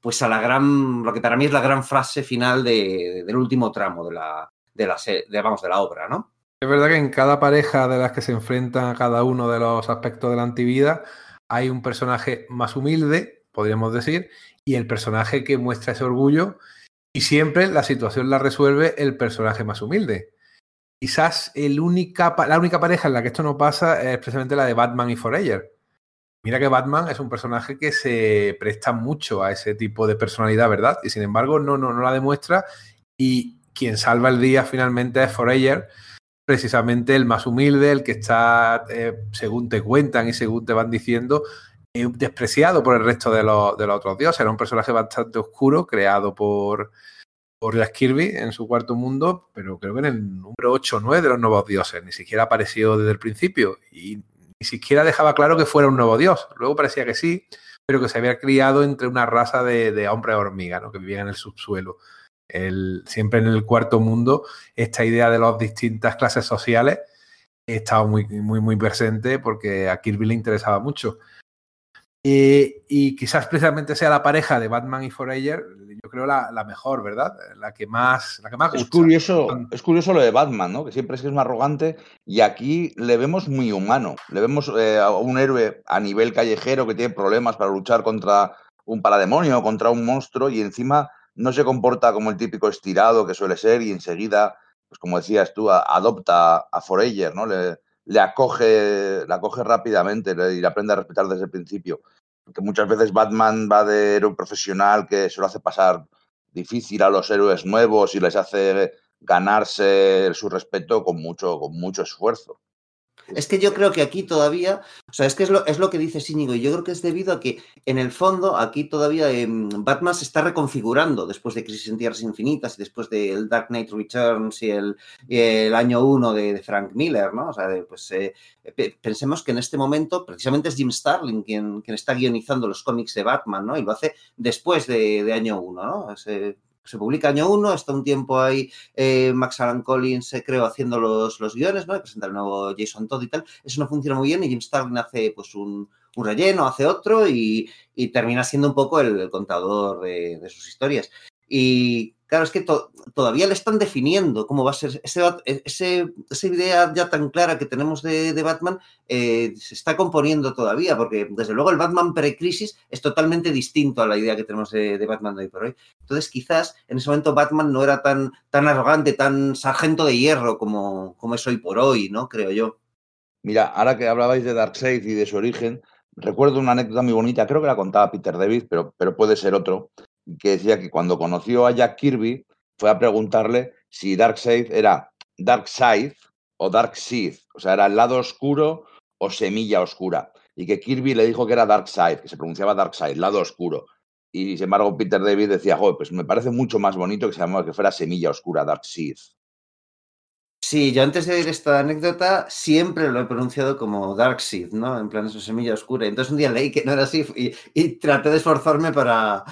pues a la gran, lo que para mí es la gran frase final de, del último tramo de la, de la, de, vamos, de la obra, ¿no? Es verdad que en cada pareja de las que se enfrentan a cada uno de los aspectos de la antivida hay un personaje más humilde, podríamos decir, y el personaje que muestra ese orgullo y siempre la situación la resuelve el personaje más humilde. Quizás la única pareja en la que esto no pasa es precisamente la de Batman y Forever. Mira que Batman es un personaje que se presta mucho a ese tipo de personalidad, ¿verdad? Y sin embargo no, no, no la demuestra. Y quien salva el día finalmente es Forever, precisamente el más humilde, el que está, eh, según te cuentan y según te van diciendo, despreciado por el resto de los, de los otros dioses. Era un personaje bastante oscuro, creado por, por Kirby en su cuarto mundo, pero creo que en el número 8 o 9 de los nuevos dioses. Ni siquiera apareció desde el principio y ni siquiera dejaba claro que fuera un nuevo dios. Luego parecía que sí, pero que se había criado entre una raza de, de hombres hormiga, ¿no? que vivían en el subsuelo. El, siempre en el cuarto mundo, esta idea de las distintas clases sociales estaba muy, muy, muy presente porque a Kirby le interesaba mucho. Eh, y quizás precisamente sea la pareja de Batman y Forever, yo creo la, la, mejor, ¿verdad? La que más, la que más Es curioso, es curioso lo de Batman, ¿no? Que siempre es que es más arrogante y aquí le vemos muy humano. Le vemos eh, a un héroe a nivel callejero que tiene problemas para luchar contra un parademonio, contra un monstruo y encima no se comporta como el típico estirado que suele ser y enseguida, pues como decías tú, adopta a Forever, ¿no? Le, le acoge, le acoge rápidamente y le aprende a respetar desde el principio. Porque muchas veces Batman va de héroe profesional que se lo hace pasar difícil a los héroes nuevos y les hace ganarse su respeto con mucho, con mucho esfuerzo. Es que yo creo que aquí todavía, o sea, es que es lo, es lo que dice Síñigo, y yo creo que es debido a que en el fondo aquí todavía eh, Batman se está reconfigurando después de Crisis en Tierras Infinitas y después del Dark Knight Returns y el, el año 1 de, de, Frank Miller, ¿no? O sea, pues eh, pensemos que en este momento precisamente es Jim Starlin quien, quien está guionizando los cómics de Batman, ¿no? Y lo hace después de, de año 1, ¿no? Ese, se publica año 1, está un tiempo ahí eh, Max Alan Collins, eh, creo, haciendo los, los guiones, ¿no? presenta el nuevo Jason Todd y tal. Eso no funciona muy bien y Jim Starlin hace pues un, un relleno, hace otro y, y, termina siendo un poco el, el contador de, de, sus historias. Y claro, es que to todavía le están definiendo cómo va a ser ese, ese, esa idea ya tan clara que tenemos de, de Batman, eh, se está componiendo todavía, porque desde luego el Batman pre-crisis es totalmente distinto a la idea que tenemos de, de, Batman de hoy por hoy. Entonces, quizás en ese momento Batman no era tan, tan arrogante, tan sargento de hierro como, como es hoy por hoy, ¿no? Creo yo. Mira, ahora que hablabais de Darkseid y de su origen, recuerdo una anécdota muy bonita, creo que la contaba Peter David, pero, pero puede ser otro, que decía que cuando conoció a Jack Kirby fue a preguntarle si Darkseid era Darkseid o Darkseid, o sea, era el lado oscuro o semilla oscura, y que Kirby le dijo que era Darkseid, que se pronunciaba Darkseid, lado oscuro. Y sin embargo Peter David decía, joder, pues me parece mucho más bonito que se llamaba que fuera semilla oscura, Darkseid. Sí, yo antes de ver esta anécdota siempre lo he pronunciado como Darkseid, ¿no? En plan, eso semilla oscura. Entonces un día leí que no era así y traté de esforzarme para,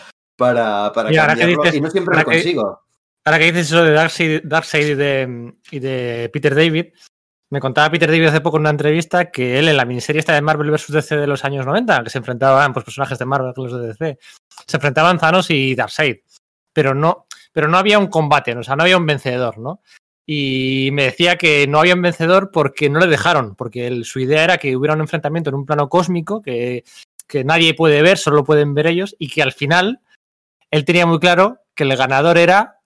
para, para y cambiarlo dices, y no siempre lo que, consigo. Ahora que dices eso de Darkseid, Darkseid y, de, y de Peter David, me contaba Peter David hace poco en una entrevista que él en la miniserie esta de Marvel vs. DC de los años 90, que se enfrentaban pues, personajes de Marvel los de DC, se enfrentaban Thanos y Darkseid, pero no, pero no había un combate, o sea, no había un vencedor, ¿no? Y me decía que no había un vencedor porque no le dejaron, porque el, su idea era que hubiera un enfrentamiento en un plano cósmico que, que nadie puede ver, solo lo pueden ver ellos, y que al final él tenía muy claro que el ganador era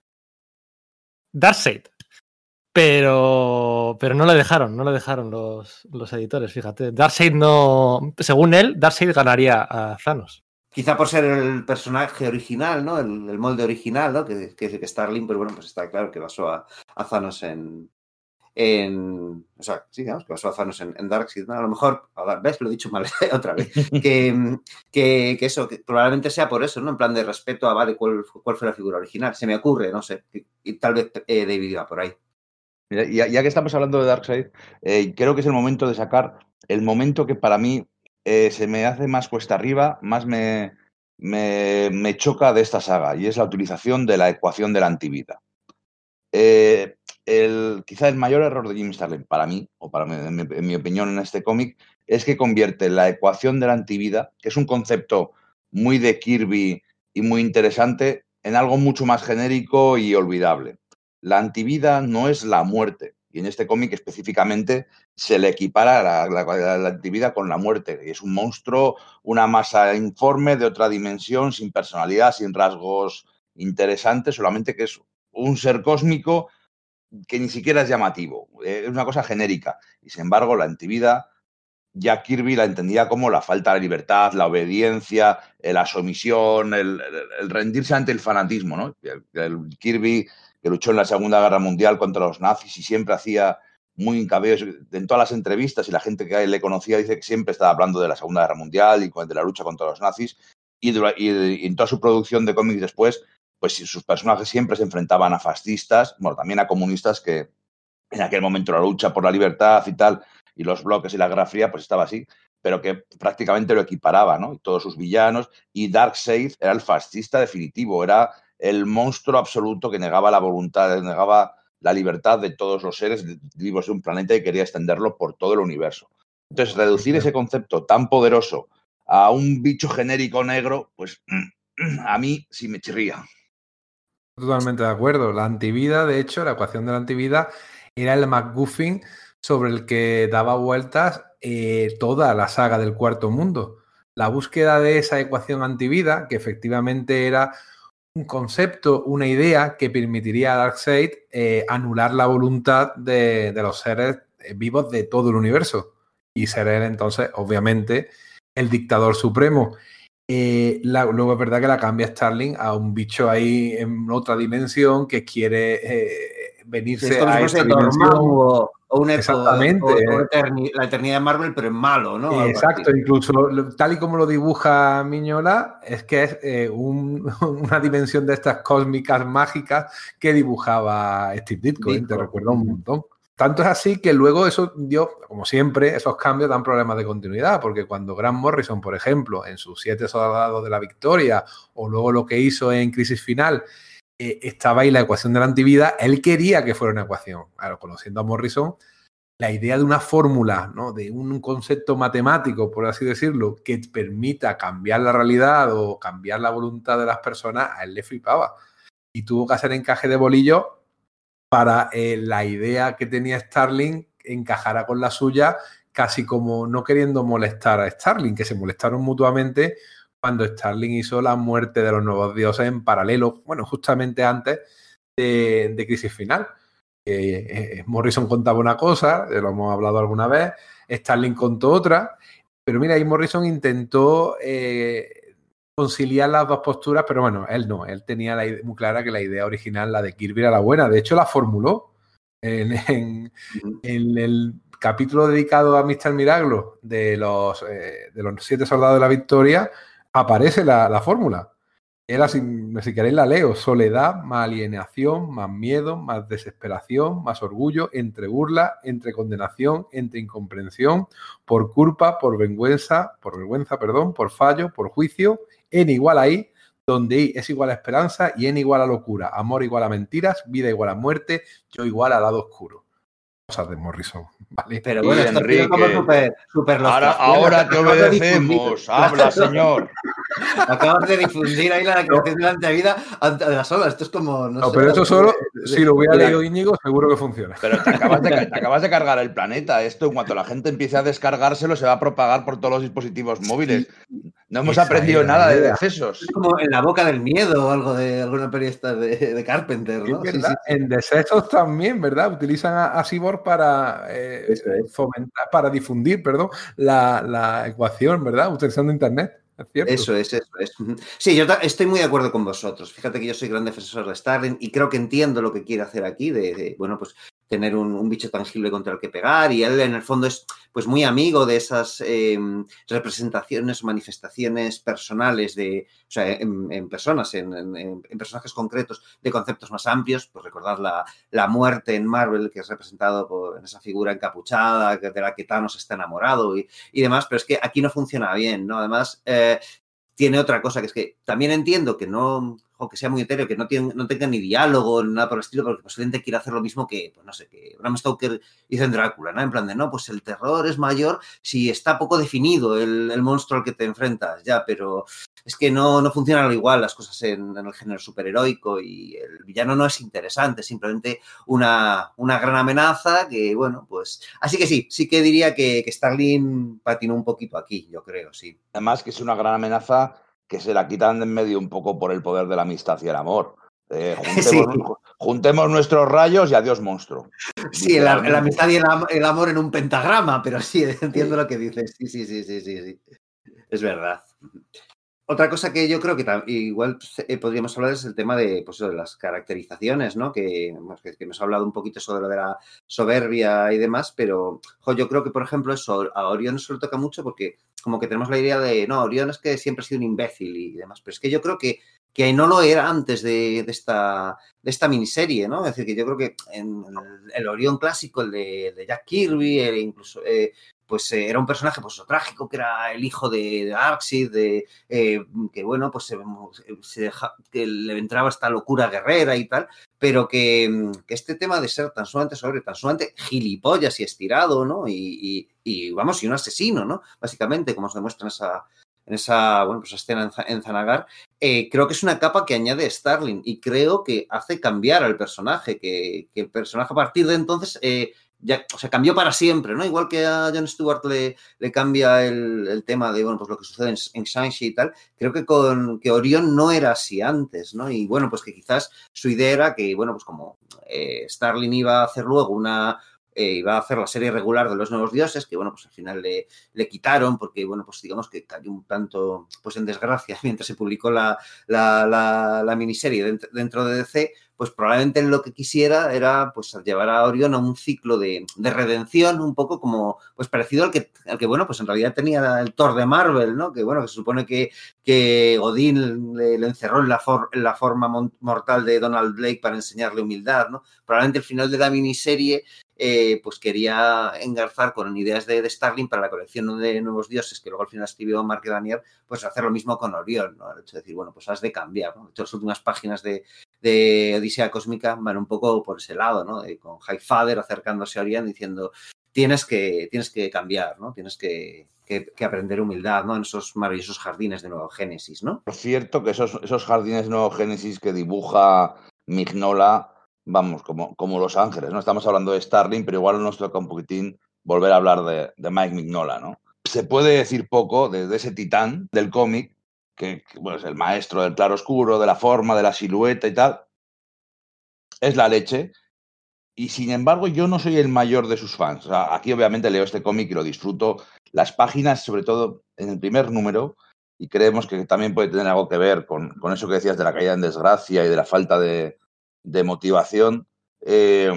Darkseid. Pero, pero no le dejaron, no le dejaron los, los editores, fíjate. Darkseid no. Según él, Darkseid ganaría a Thanos. Quizá por ser el personaje original, ¿no? El, el molde original, ¿no? Que, que, que Starling, pero bueno, pues está claro que basó a, a Thanos en, en. O sea, sí, digamos, que vas a basarnos en, en Darkseid. ¿no? A lo mejor, ves, lo he dicho mal [laughs] otra vez. [laughs] que, que, que, eso, que probablemente sea por eso, ¿no? En plan de respeto a, vale, cuál, cuál fue la figura original. Se me ocurre, no sé. Y, tal vez eh, David va por ahí. Ya, ya, que estamos hablando de Darkseid, eh, creo que es el momento de sacar el momento que para mí eh, se me hace más cuesta arriba, más me, me, me, choca de esta saga, y es la utilización de la ecuación de la antivida. Eh, el, quizá el mayor error de Jim Starlin para mí, o para mi, mi opinión en este cómic, es que convierte la ecuación de la antivida, que es un concepto muy de Kirby y muy interesante, en algo mucho más genérico y olvidable. La antivida no es la muerte, y en este cómic específicamente se le equipara la, la, la, antivida con la muerte. Es un monstruo, una masa informe de otra dimensión, sin personalidad, sin rasgos interesantes, solamente que es un ser cósmico que ni siquiera es llamativo, eh, es una cosa genérica. Y sin embargo, la antivida, ya Kirby la entendía como la falta de libertad, la obediencia, eh, la sumisión, el, rendirse ante el fanatismo. ¿no? Kirby, que luchó en la Segunda Guerra Mundial contra los nazis y siempre hacía muy hincapié en todas las entrevistas y la gente que le conocía dice que siempre estaba hablando de la Segunda Guerra Mundial y de la lucha contra los nazis. Y en toda su producción de cómics después pues sus personajes siempre se enfrentaban a fascistas, bueno, también a comunistas que en aquel momento la lucha por la libertad y tal, y los bloques y la Guerra Fría, pues estaba así, pero que prácticamente lo equiparaba, ¿no? Y todos sus villanos, y Darkseid era el fascista definitivo, era el monstruo absoluto que negaba la voluntad, negaba la libertad de todos los seres vivos de un planeta y quería extenderlo por todo el universo. Entonces, reducir ese concepto tan poderoso a un bicho genérico negro, pues [clears throat] a mí sí me chirría. Totalmente de acuerdo. La antivida, de hecho, la ecuación de la antivida era el McGuffin sobre el que daba vueltas eh, toda la saga del cuarto mundo. La búsqueda de esa ecuación antivida, que efectivamente era un concepto, una idea que permitiría a Darkseid eh, anular la voluntad de, de, los seres vivos de todo el universo y ser él entonces, obviamente, el dictador supremo. Eh, la, luego es verdad que la cambia Starling a un bicho ahí en otra dimensión que quiere eh, venirse es a esta dimensión. O, o una Exactamente. O, o eterni, la eternidad de Marvel, pero en malo, ¿no? Exacto, incluso tal y como lo dibuja Miñola, es que es eh, un, [laughs] una dimensión de estas cósmicas mágicas que dibujaba Steve Ditko, Ditko. te recuerda un montón. Tanto es así que luego eso dio, como siempre, esos cambios dan problemas de continuidad, porque cuando Grant Morrison, por ejemplo, en sus Siete Soldados de la Victoria, o luego lo que hizo en Crisis Final, eh, estaba ahí la ecuación de la antivida, él quería que fuera una ecuación. Claro, conociendo a Morrison, la idea de una fórmula, ¿no? de un concepto matemático, por así decirlo, que permita cambiar la realidad o cambiar la voluntad de las personas, a él le flipaba. Y tuvo que hacer encaje de bolillo para eh, la idea que tenía Starling encajara con la suya, casi como no queriendo molestar a Starling, que se molestaron mutuamente cuando Starling hizo la muerte de los nuevos dioses en paralelo, bueno, justamente antes de, de Crisis Final. Eh, eh, Morrison contaba una cosa, lo hemos hablado alguna vez, Starling contó otra, pero mira, ahí Morrison intentó conciliar las dos posturas, pero bueno, él no, él tenía la idea, muy clara que la idea original, la de Kirby, era la buena. De hecho, la formuló en, [laughs] en, en el capítulo dedicado a Mr. Milagro de los, eh, de los siete soldados de la victoria, aparece la, la fórmula. Era, si, si, queréis, la leo: soledad, más alienación, más miedo, más desesperación, más orgullo, entre burla, entre condenación, entre incomprensión, por culpa, por vergüenza, por vergüenza, perdón, por fallo, por juicio, N igual a I, donde I es igual a esperanza y N igual a locura, amor igual a mentiras, vida igual a muerte, yo igual a lado oscuro. Cosas de Morrison, ¿vale? Pero bueno, y Enrique, como super, super ahora, ahora te obedecemos, habla, [laughs] señor. Acabas de difundir ahí la creación de la antivida ante las olas. Esto es como. No, no sé, pero esto solo, de, si lo hubiera leído Íñigo, seguro que funciona. Pero te acabas, de, te [laughs] acabas, de, cargar el planeta. Esto, en cuanto la gente empiece a descargárselo, se va a propagar por todos los dispositivos móviles. No hemos Esa aprendido nada de decesos. Es como en la boca del miedo o algo de alguna periodista de, de Carpenter, ¿no? Sí, sí, sí. En decesos también, ¿verdad? Utilizan a, a Cyborg para eh, es. fomentar, para difundir, perdón, la, la ecuación, ¿verdad? Utilizando Internet. ¿Es cierto? Eso es, eso es. Sí, yo estoy muy de acuerdo con vosotros. Fíjate que yo soy gran defensor de Starling y creo que entiendo lo que quiere hacer aquí, de, de bueno, pues tener un, un, bicho tangible contra el que pegar y él en el fondo es pues muy amigo de esas eh, representaciones, manifestaciones personales de, o sea, en, personas, en, personajes concretos de conceptos más amplios, pues recordad la, la muerte en Marvel que es representado por, esa figura encapuchada de la que Thanos está enamorado y, y demás, pero es que aquí no funciona bien, ¿no? Además, eh, tiene otra cosa, que es que también entiendo que no, o que sea muy etéreo, que no, tiene, tenga ni diálogo, ni nada por el estilo, porque posiblemente quiere hacer lo mismo que, pues no sé, que Bram Stoker hizo en Drácula, ¿no? En plan de, no, pues el terror es mayor si está poco definido el, monstruo al que te enfrentas, ya, pero es que no, no funcionan igual las cosas en, el género superheroico y el villano no es interesante, simplemente una, una gran amenaza que, bueno, pues... Así que sí, sí que diría que, que patinó un poquito aquí, yo creo, sí. Además que es una gran amenaza que se la quitan de en medio un poco por el poder de la amistad y el amor. Eh, [laughs] juntemos, sí. juntemos, nuestros rayos y adiós monstruo. Sí, la, la, amistad y el, el, amor en un pentagrama, pero sí, [laughs] entiendo sí. lo que dices. Sí, sí, sí, sí, sí, sí. Es verdad. Otra cosa que yo creo que igual eh, podríamos hablar es el tema de, pues, las caracterizaciones, ¿no? Que, hemos hablado un poquito sobre lo de la soberbia y demás, pero yo creo que, por ejemplo, eso a Orión se lo toca mucho porque como que tenemos la idea de, no, Orión es que siempre ha sido un imbécil y demás, pero es que yo creo que, que no lo era antes de, esta, de esta miniserie, ¿no? Es decir, que yo creo que en el, Orión clásico, el de, de Jack Kirby, el incluso eh, pues eh, era un personaje pues trágico, que era el hijo de, de Arxid, de, eh, que bueno, pues se, se deja, que le entraba esta locura guerrera y tal, pero que, este tema de ser tan sumamente sobre, tan sumamente gilipollas y estirado, ¿no? Y, y, y, vamos, y un asesino, ¿no? Básicamente, como se demuestra en esa, en esa bueno, pues escena en, Zanagar, eh, creo que es una capa que añade Starling y creo que hace cambiar al personaje, que, el personaje a partir de entonces eh, ya, o sea, cambió para siempre, ¿no? Igual que a Jon Stewart le, le cambia el, el, tema de, bueno, pues lo que sucede en, en Shang-Chi y tal, creo que con que Orión no era así antes, ¿no? Y bueno, pues que quizás su idea era que, bueno, pues como eh, Starling iba a hacer luego una, eh, iba a hacer la serie regular de los nuevos dioses, que bueno, pues al final le, le, quitaron, porque bueno, pues digamos que cayó un tanto pues en desgracia [laughs] mientras se publicó la, la, la, la miniserie dentro, de DC, pues probablemente lo que quisiera era pues llevar a Orión a un ciclo de, de, redención, un poco como, pues parecido al que, al que, bueno, pues en realidad tenía el Thor de Marvel, ¿no? Que bueno, que se supone que, que Odín le, encerró en la, for, en la forma mortal de Donald Blake para enseñarle humildad, ¿no? Probablemente el final de la miniserie eh, pues quería engarzar con ideas de, Starling para la colección de nuevos dioses, que luego al final escribió Mark Daniel, pues hacer lo mismo con Orión, ¿no? El hecho de decir, bueno, pues has de cambiar. De hecho, las últimas páginas de, Odisea Cósmica van un poco por ese lado, ¿no? De, con Highfather acercándose a Orión diciendo, tienes que, tienes que cambiar, ¿no? Tienes que, que, que, aprender humildad, ¿no? En esos maravillosos jardines de Nuevo Génesis, ¿no? Por cierto, que esos, esos jardines de Nuevo Génesis que dibuja Mignola vamos, como, como Los Ángeles, ¿no? Estamos hablando de Starling, pero igual nos toca un poquitín volver a hablar de, de Mike Mignola, ¿no? Se puede decir poco de, de ese titán del cómic, que, que bueno, es el maestro del claro oscuro, de la forma, de la silueta y tal. Es la leche. Y sin embargo, yo no soy el mayor de sus fans. O sea, aquí obviamente leo este cómic y lo disfruto. Las páginas, sobre todo en el primer número, y creemos que también puede tener algo que ver con, con eso que decías de la caída en desgracia y de la falta de, de motivación. Eh,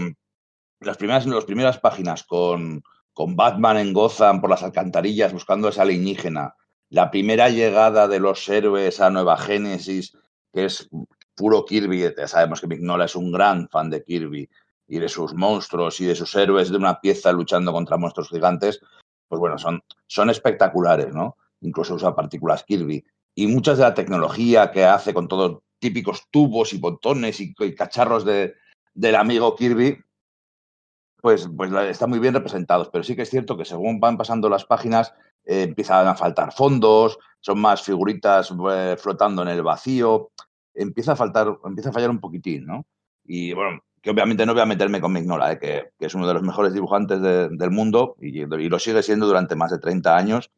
las, primeras, las primeras páginas con, con Batman en Gotham por las alcantarillas buscando esa alienígena, la primera llegada de los héroes a Nueva Génesis, que es puro Kirby, ya sabemos que Mignola es un gran fan de Kirby y de sus monstruos y de sus héroes de una pieza luchando contra monstruos gigantes, pues bueno, son, son espectaculares, ¿no? Incluso usa partículas Kirby. Y muchas de la tecnología que hace con todo típicos tubos y botones y, cacharros de, del amigo Kirby, pues, pues están muy bien representados. Pero sí que es cierto que según van pasando las páginas, eh, empiezan a faltar fondos, son más figuritas eh, flotando en el vacío, empieza a faltar, empieza a fallar un poquitín, ¿no? Y bueno, que obviamente no voy a meterme con Mignola, eh, que, es uno de los mejores dibujantes de, del mundo y, y, lo sigue siendo durante más de 30 años.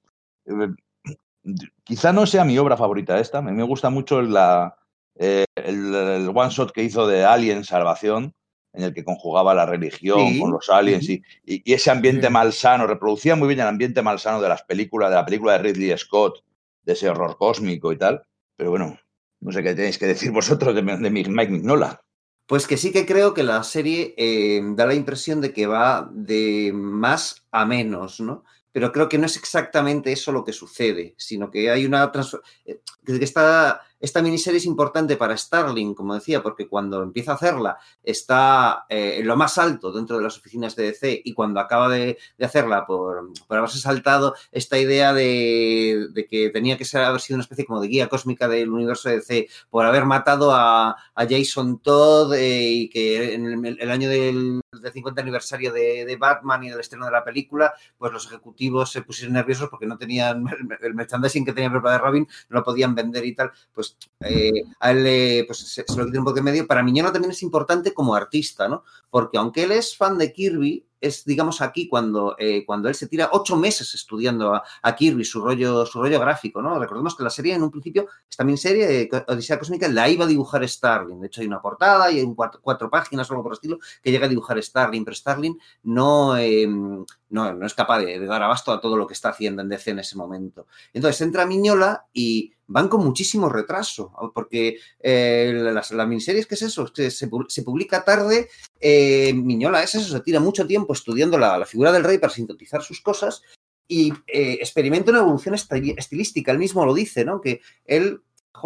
Quizá no sea mi obra favorita esta, a mí me gusta mucho la, eh, el, el, one shot que hizo de Alien Salvación, en el que conjugaba la religión sí. con los aliens y, y, y, ese ambiente sí. malsano, reproducía muy bien el ambiente malsano de las películas, de la película de Ridley Scott, de ese horror cósmico y tal. Pero bueno, no sé qué tenéis que decir [laughs] vosotros de, de Mike Mignola. Pues que sí que creo que la serie eh, da la impresión de que va de más a menos, ¿no? Pero creo que no es exactamente eso lo que sucede, sino que hay una transformación. Eh, que está esta miniserie es importante para Starling, como decía, porque cuando empieza a hacerla está eh, en lo más alto dentro de las oficinas de DC y cuando acaba de, hacerla por, haberse saltado esta idea de, que tenía que ser, haber sido una especie como de guía cósmica del universo de DC por haber matado a, Jason Todd eh, y que en el, año del, 50 aniversario de, Batman y del estreno de la película, pues los ejecutivos se pusieron nerviosos porque no tenían [laughs] el, merchandising que tenía preparado de Robin, no lo podían vender y tal, pues eh, a él pues, lo. Para Miñola también es importante como artista, ¿no? Porque aunque él es fan de Kirby, es, digamos, aquí cuando, eh, cuando él se tira ocho meses estudiando a, Kirby, su rollo, su rollo gráfico, ¿no? Recordemos que la serie en un principio, esta miniserie, serie Odisea Cósmica, la iba a dibujar Starling. De hecho, hay una portada y hay cuatro, páginas o algo por el estilo que llega a dibujar Starling, pero Starling no, em, no, no, es capaz de, dar abasto a todo lo que está haciendo en DC en ese momento. Entonces entra Miñola y van con muchísimo retraso, porque eh, las, miniseries, ¿qué es eso? que se, publica tarde, eh, Miñola es eso, se tira mucho tiempo estudiando la, figura del rey para sintetizar sus cosas y eh, experimenta una evolución estilística, él mismo lo dice, ¿no? Que él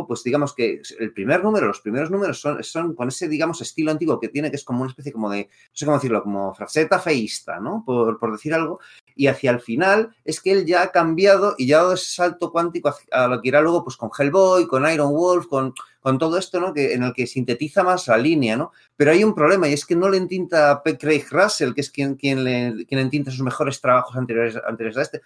pues digamos que el primer número, los primeros números son, con ese, digamos, estilo antiguo que tiene, que es como una especie como de, no sé cómo decirlo, como fraseta feísta, ¿no? Por, decir algo, y hacia el final es que él ya ha cambiado y ya ha dado ese salto cuántico a lo que irá luego pues con Hellboy, con Iron Wolf, con, con todo esto, ¿no? Que, en el que sintetiza más la línea, ¿no? Pero hay un problema y es que no le entinta P. Craig Russell, que es quien, quien, le, quien entinta sus mejores trabajos anteriores, anteriores a este.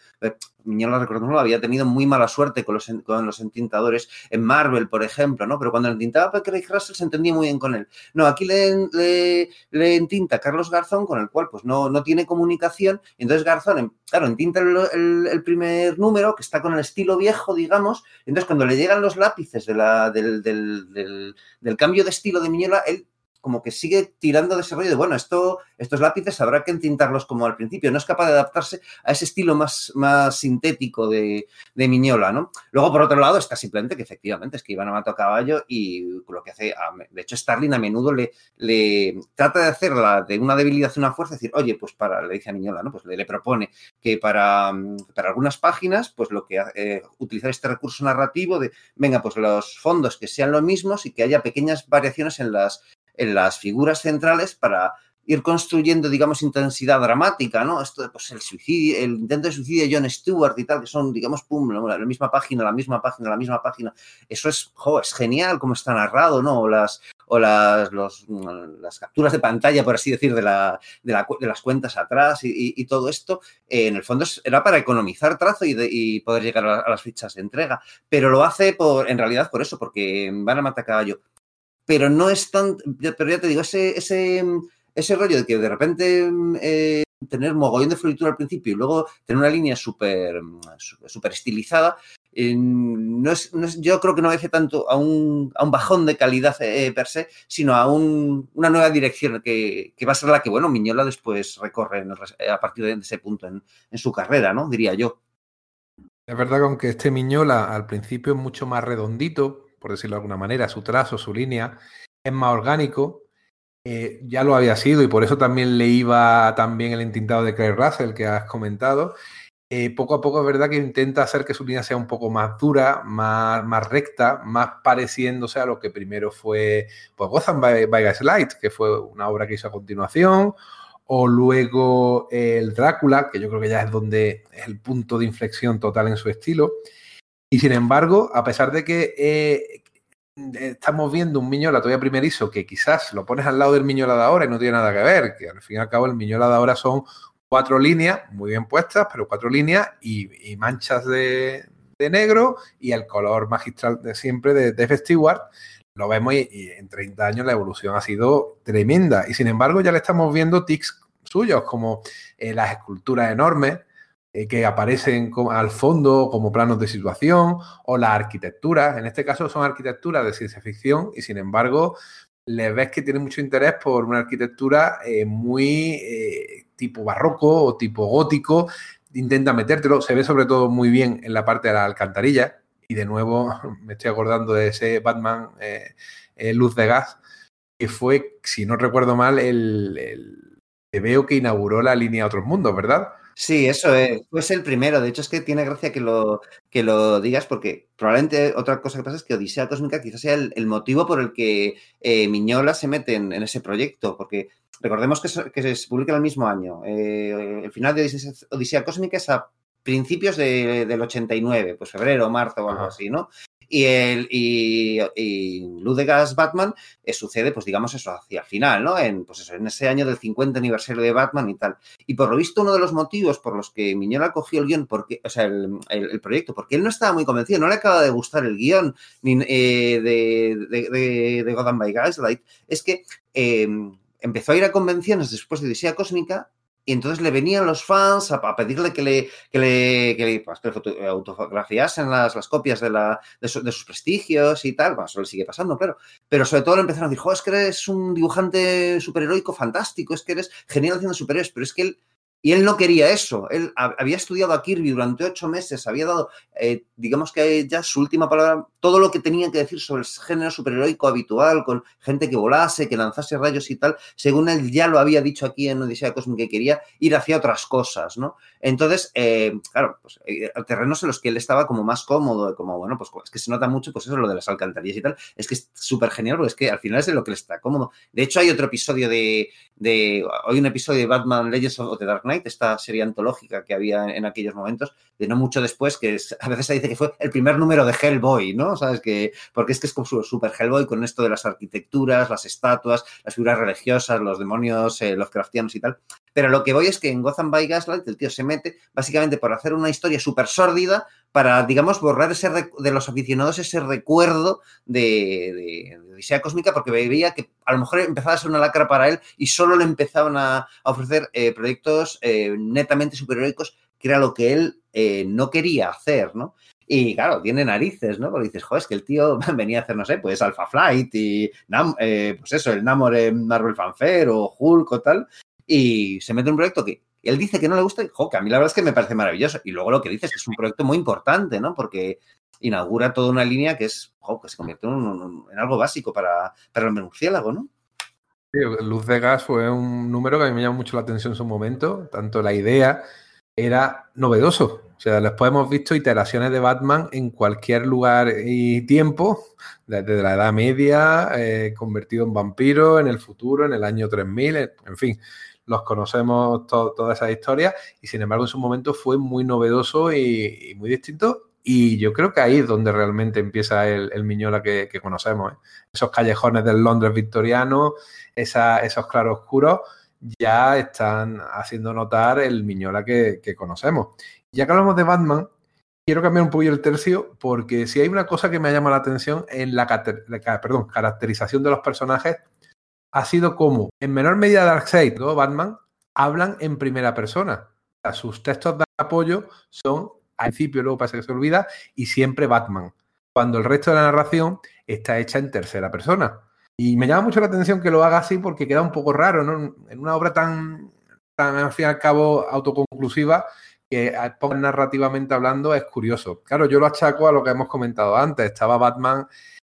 Miñola, recordemos, había tenido muy mala suerte con los, con los entintadores en Marvel, por ejemplo, ¿no? Pero cuando le entintaba P. Craig Russell se entendía muy bien con él. No, aquí le, le, le entinta Carlos Garzón, con el cual pues no, no tiene comunicación, entonces Garzón claro, entinta el, el, primer número, que está con el estilo viejo, digamos, entonces cuando le llegan los lápices de la, del, del, del, cambio de estilo de Miñola, él como que sigue tirando de ese rollo de, bueno, esto, estos lápices habrá que entintarlos como al principio, no es capaz de adaptarse a ese estilo más, más sintético de, de Miñola, ¿no? Luego, por otro lado, está simplemente que efectivamente es que iban a matar a caballo y lo que hace, de hecho, Starling a menudo le, le trata de hacerla de una debilidad una fuerza, decir, oye, pues para, le dice a Miñola, ¿no? Pues le, propone que para, para algunas páginas, pues lo que, eh, utilizar este recurso narrativo de, venga, pues los fondos que sean los mismos y que haya pequeñas variaciones en las en las figuras centrales para ir construyendo, digamos, intensidad dramática, ¿no? Esto, pues el suicidio, el intento de suicidio de John Stewart y tal, que son, digamos, pum, la, misma página, la misma página, la misma página. Eso es, jo, es genial como está narrado, ¿no? O las, o las, los, las capturas de pantalla, por así decir, de, la, de, de las cuentas atrás y, y, todo esto, eh, en el fondo era para economizar trazo y, de, y poder llegar a, a, las fichas de entrega. Pero lo hace por, en realidad por eso, porque van a matar caballo pero no es tan, pero ya te digo, ese, ese, ese rollo de que de repente eh, tener mogollón de floritura al principio y luego tener una línea súper super estilizada, eh, no, es, no, es, yo creo que no obedece tanto a un, a un bajón de calidad eh, per se, sino a un, una nueva dirección que, que, va a ser la que, bueno, Miñola después recorre a partir de ese punto en, en su carrera, ¿no? Diría yo. Es verdad que aunque este Miñola al principio es mucho más redondito, por decirlo de alguna manera, su trazo, su línea, es más orgánico. Eh, ya lo había sido y por eso también le iba también el intintado de Craig Russell que has comentado. Eh, poco a poco es verdad que intenta hacer que su línea sea un poco más dura, más, más recta, más pareciéndose a lo que primero fue pues, Gotham by, by Gaslight, que fue una obra que hizo a continuación, o luego el Drácula, que yo creo que ya es donde es el punto de inflexión total en su estilo. Y sin embargo, a pesar de que eh, estamos viendo un Miñola todavía primerizo que quizás lo pones al lado del Miñola de ahora y no tiene nada que ver, que al fin y al cabo el Miñola de ahora son cuatro líneas muy bien puestas, pero cuatro líneas y, manchas de, negro y el color magistral de siempre de, de Stewart. Lo vemos y, en 30 años la evolución ha sido tremenda. Y sin embargo ya le estamos viendo tics suyos como eh, las esculturas enormes, eh, que aparecen al fondo como planos de situación o las arquitecturas. En este caso son arquitecturas de ciencia ficción y sin embargo les ves que tiene mucho interés por una arquitectura eh, muy eh, tipo barroco o tipo gótico. Intenta metértelo, se ve sobre todo muy bien en la parte de la alcantarilla y de nuevo [laughs] me estoy acordando de ese Batman Luz de Gas que fue, si no recuerdo mal, el, el veo que inauguró la línea Otros Mundos, ¿verdad? Sí, eso es. Pues el primero. De hecho, es que tiene gracia que lo, que lo digas, porque probablemente otra cosa que pasa es que Odisea Cósmica quizás sea el, motivo por el que eh, Miñola se mete en, ese proyecto, porque recordemos que, que se publica el mismo año. Eh, el final de Odisea, Cósmica es a principios del 89, pues febrero, marzo o algo así, ¿no? Y, el, y, y Ludegas Batman eh, sucede, pues digamos eso, hacia el final, ¿no? En, pues eso, en ese año del 50 aniversario de Batman y tal. Y por lo visto, uno de los motivos por los que Miñola cogió el guion, porque, o sea, el, el, proyecto, porque él no estaba muy convencido, no le acaba de gustar el guion ni, eh, de, de, de, by Gaslight, es que eh, empezó a ir a convenciones después de Odisea Cósmica y entonces le venían los fans a, pedirle que le, que le, que le, pues, autografiasen las, las copias de, la, de, sus prestigios y tal. Bueno, eso le sigue pasando, claro. Pero sobre todo le empezaron a decir, jo, es que eres un dibujante superheroico fantástico, es que eres genial haciendo superhéroes, pero es que él y él no quería eso. Él había estudiado a Kirby durante ocho meses, había dado, eh, digamos que ya su última palabra, todo lo que tenía que decir sobre el género superheroico habitual, con gente que volase, que lanzase rayos y tal, según él ya lo había dicho aquí en Odisea Cósmica, que quería ir hacia otras cosas, ¿no? Entonces, eh, claro, pues, eh, terrenos en los que él estaba como más cómodo, como, bueno, pues es que se nota mucho, pues eso, lo de las alcantarillas y tal, es que es súper genial, porque es que al final es de lo que le está cómodo. De hecho, hay otro episodio de, de hoy un episodio de Batman Legends of the Dark esta serie antológica que había en, aquellos momentos, de no mucho después, que a veces se dice que fue el primer número de Hellboy, ¿no? ¿Sabes? Que, porque es que es como super Hellboy con esto de las arquitecturas, las estatuas, las figuras religiosas, los demonios, eh, los craftianos y tal. Pero lo que voy es que en Gotham by Gaslight el tío se mete básicamente por hacer una historia súper sórdida para, digamos, borrar ese de los aficionados ese recuerdo de, de, Cósmica porque veía que a lo mejor empezaba a ser una lacra para él y solo le empezaban a, ofrecer eh, proyectos eh, netamente superheroicos que era lo que él no quería hacer, ¿no? Y claro, tiene narices, ¿no? Porque dices, joder, es que el tío [laughs] venía a hacer, no sé, pues Alpha Flight y, eh, pues eso, el Namor en Marvel Fanfare o Hulk o tal, y se mete en un proyecto que él dice que no le gusta y, jo, que a mí la verdad es que me parece maravilloso. Y luego lo que dice es que es un proyecto muy importante, ¿no? Porque inaugura toda una línea que es, jo, que se convierte en algo básico para, para el murciélago, ¿no? Sí, Luz de Gas fue un número que a mí me llamó mucho la atención en su momento, tanto la idea era novedoso. O sea, después hemos visto iteraciones de Batman en cualquier lugar y tiempo, desde la Edad Media, eh, convertido en vampiro, en el futuro, en el año 3000, en fin los conocemos to toda esa historia y sin embargo en su momento fue muy novedoso y, muy distinto y yo creo que ahí es donde realmente empieza el, Miñola que, conocemos. ¿eh? Esos callejones del Londres victoriano, esa, esos claroscuros ya están haciendo notar el Miñola que conocemos. Ya que hablamos de Batman, quiero cambiar un poco el tercio porque si hay una cosa que me llama la atención en la, la perdón, caracterización de los personajes ha sido como, en menor medida Darkseid o Batman, hablan en primera persona. O sea, sus textos de apoyo son, al principio, luego parece que se olvida, y siempre Batman. Cuando el resto de la narración está hecha en tercera persona. Y me llama mucho la atención que lo haga así porque queda un poco raro, ¿no? En una obra tan, tan al fin y al cabo, autoconclusiva, que narrativamente hablando es curioso. Claro, yo lo achaco a lo que hemos comentado antes. Estaba Batman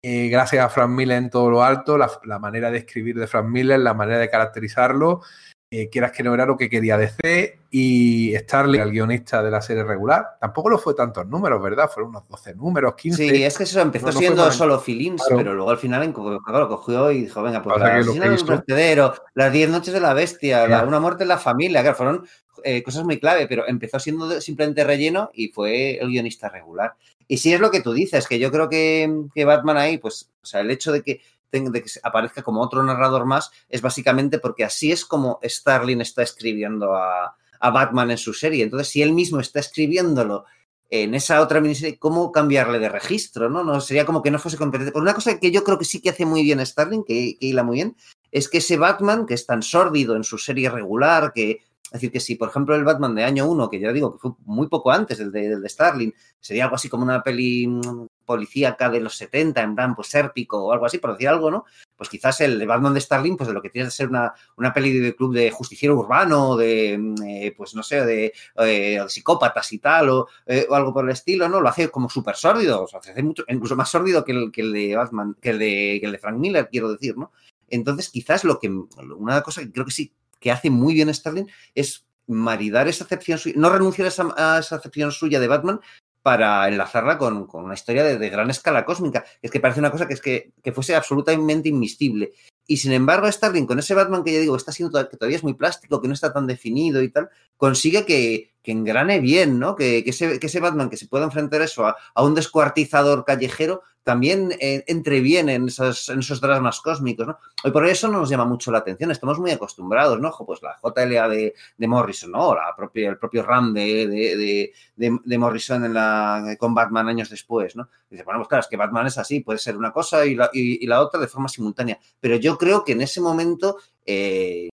eh, gracias a Frank Miller en todo lo alto, la, la, manera de escribir de Frank Miller, la manera de caracterizarlo, eh, quieras que no era lo que quería DC, y Starling, el guionista de la serie regular, tampoco lo fue tantos números, ¿verdad? Fueron unos 12 números, 15. Sí, es que eso empezó no, no siendo solo Filins, claro. pero luego al final claro, cogió y dijo, venga, pues la asesina del vertedero, las 10 noches de la bestia, la, una muerte en la familia, claro, fueron eh, cosas muy clave, pero empezó siendo simplemente relleno y fue el guionista regular. Y sí es lo que tú dices, que yo creo que, que Batman ahí, pues, o sea, el hecho de que, de que aparezca como otro narrador más es básicamente porque así es como Starling está escribiendo a, a Batman en su serie. Entonces, si él mismo está escribiéndolo en esa otra miniserie, ¿cómo cambiarle de registro? ¿no? no sería como que no fuese competente. Por una cosa que yo creo que sí que hace muy bien Starling, que, que hila muy bien, es que ese Batman, que es tan sórdido en su serie regular, que es decir, que si, por ejemplo, el Batman de año 1, que ya digo que fue muy poco antes del de, del de Starling, sería algo así como una peli mm, policíaca de los 70, en plan, pues sérpico o algo así, por decir algo, ¿no? Pues quizás el Batman de Starling, pues de lo que tiene que ser una, una peli de club de justiciero urbano, de, eh, pues no sé, de, eh, de, psicópatas y tal, o, eh, o, algo por el estilo, ¿no? Lo hace como súper sórdido, o sea, hace mucho, incluso más sórdido que el, que el de Batman, que el de, que el de Frank Miller, quiero decir, ¿no? Entonces, quizás lo que, una cosa que creo que sí que hace muy bien Starling es maridar esa acepción suya, no renunciar a esa, a acepción suya de Batman, para enlazarla con, una historia de, gran escala cósmica. Es que parece una cosa que es que, que fuese absolutamente inmiscible. Y sin embargo, Starling, con ese Batman que ya digo, está siendo que todavía es muy plástico, que no está tan definido y tal, consigue que, engrane bien, ¿no? Que, ese, que, ese, Batman que se pueda enfrentar eso a un descuartizador callejero también eh, entre bien en esos, en esos dramas cósmicos, ¿no? Y por eso no nos llama mucho la atención, estamos muy acostumbrados, ¿no? Pues la JLA de, Morrison, ¿no? La propia, el propio RAM de, de, de, de, Morrison en la, con Batman años después, ¿no? Dice, bueno, pues claro, es que Batman es así, puede ser una cosa y la, y, y la otra de forma simultánea, pero yo creo que en ese momento eh,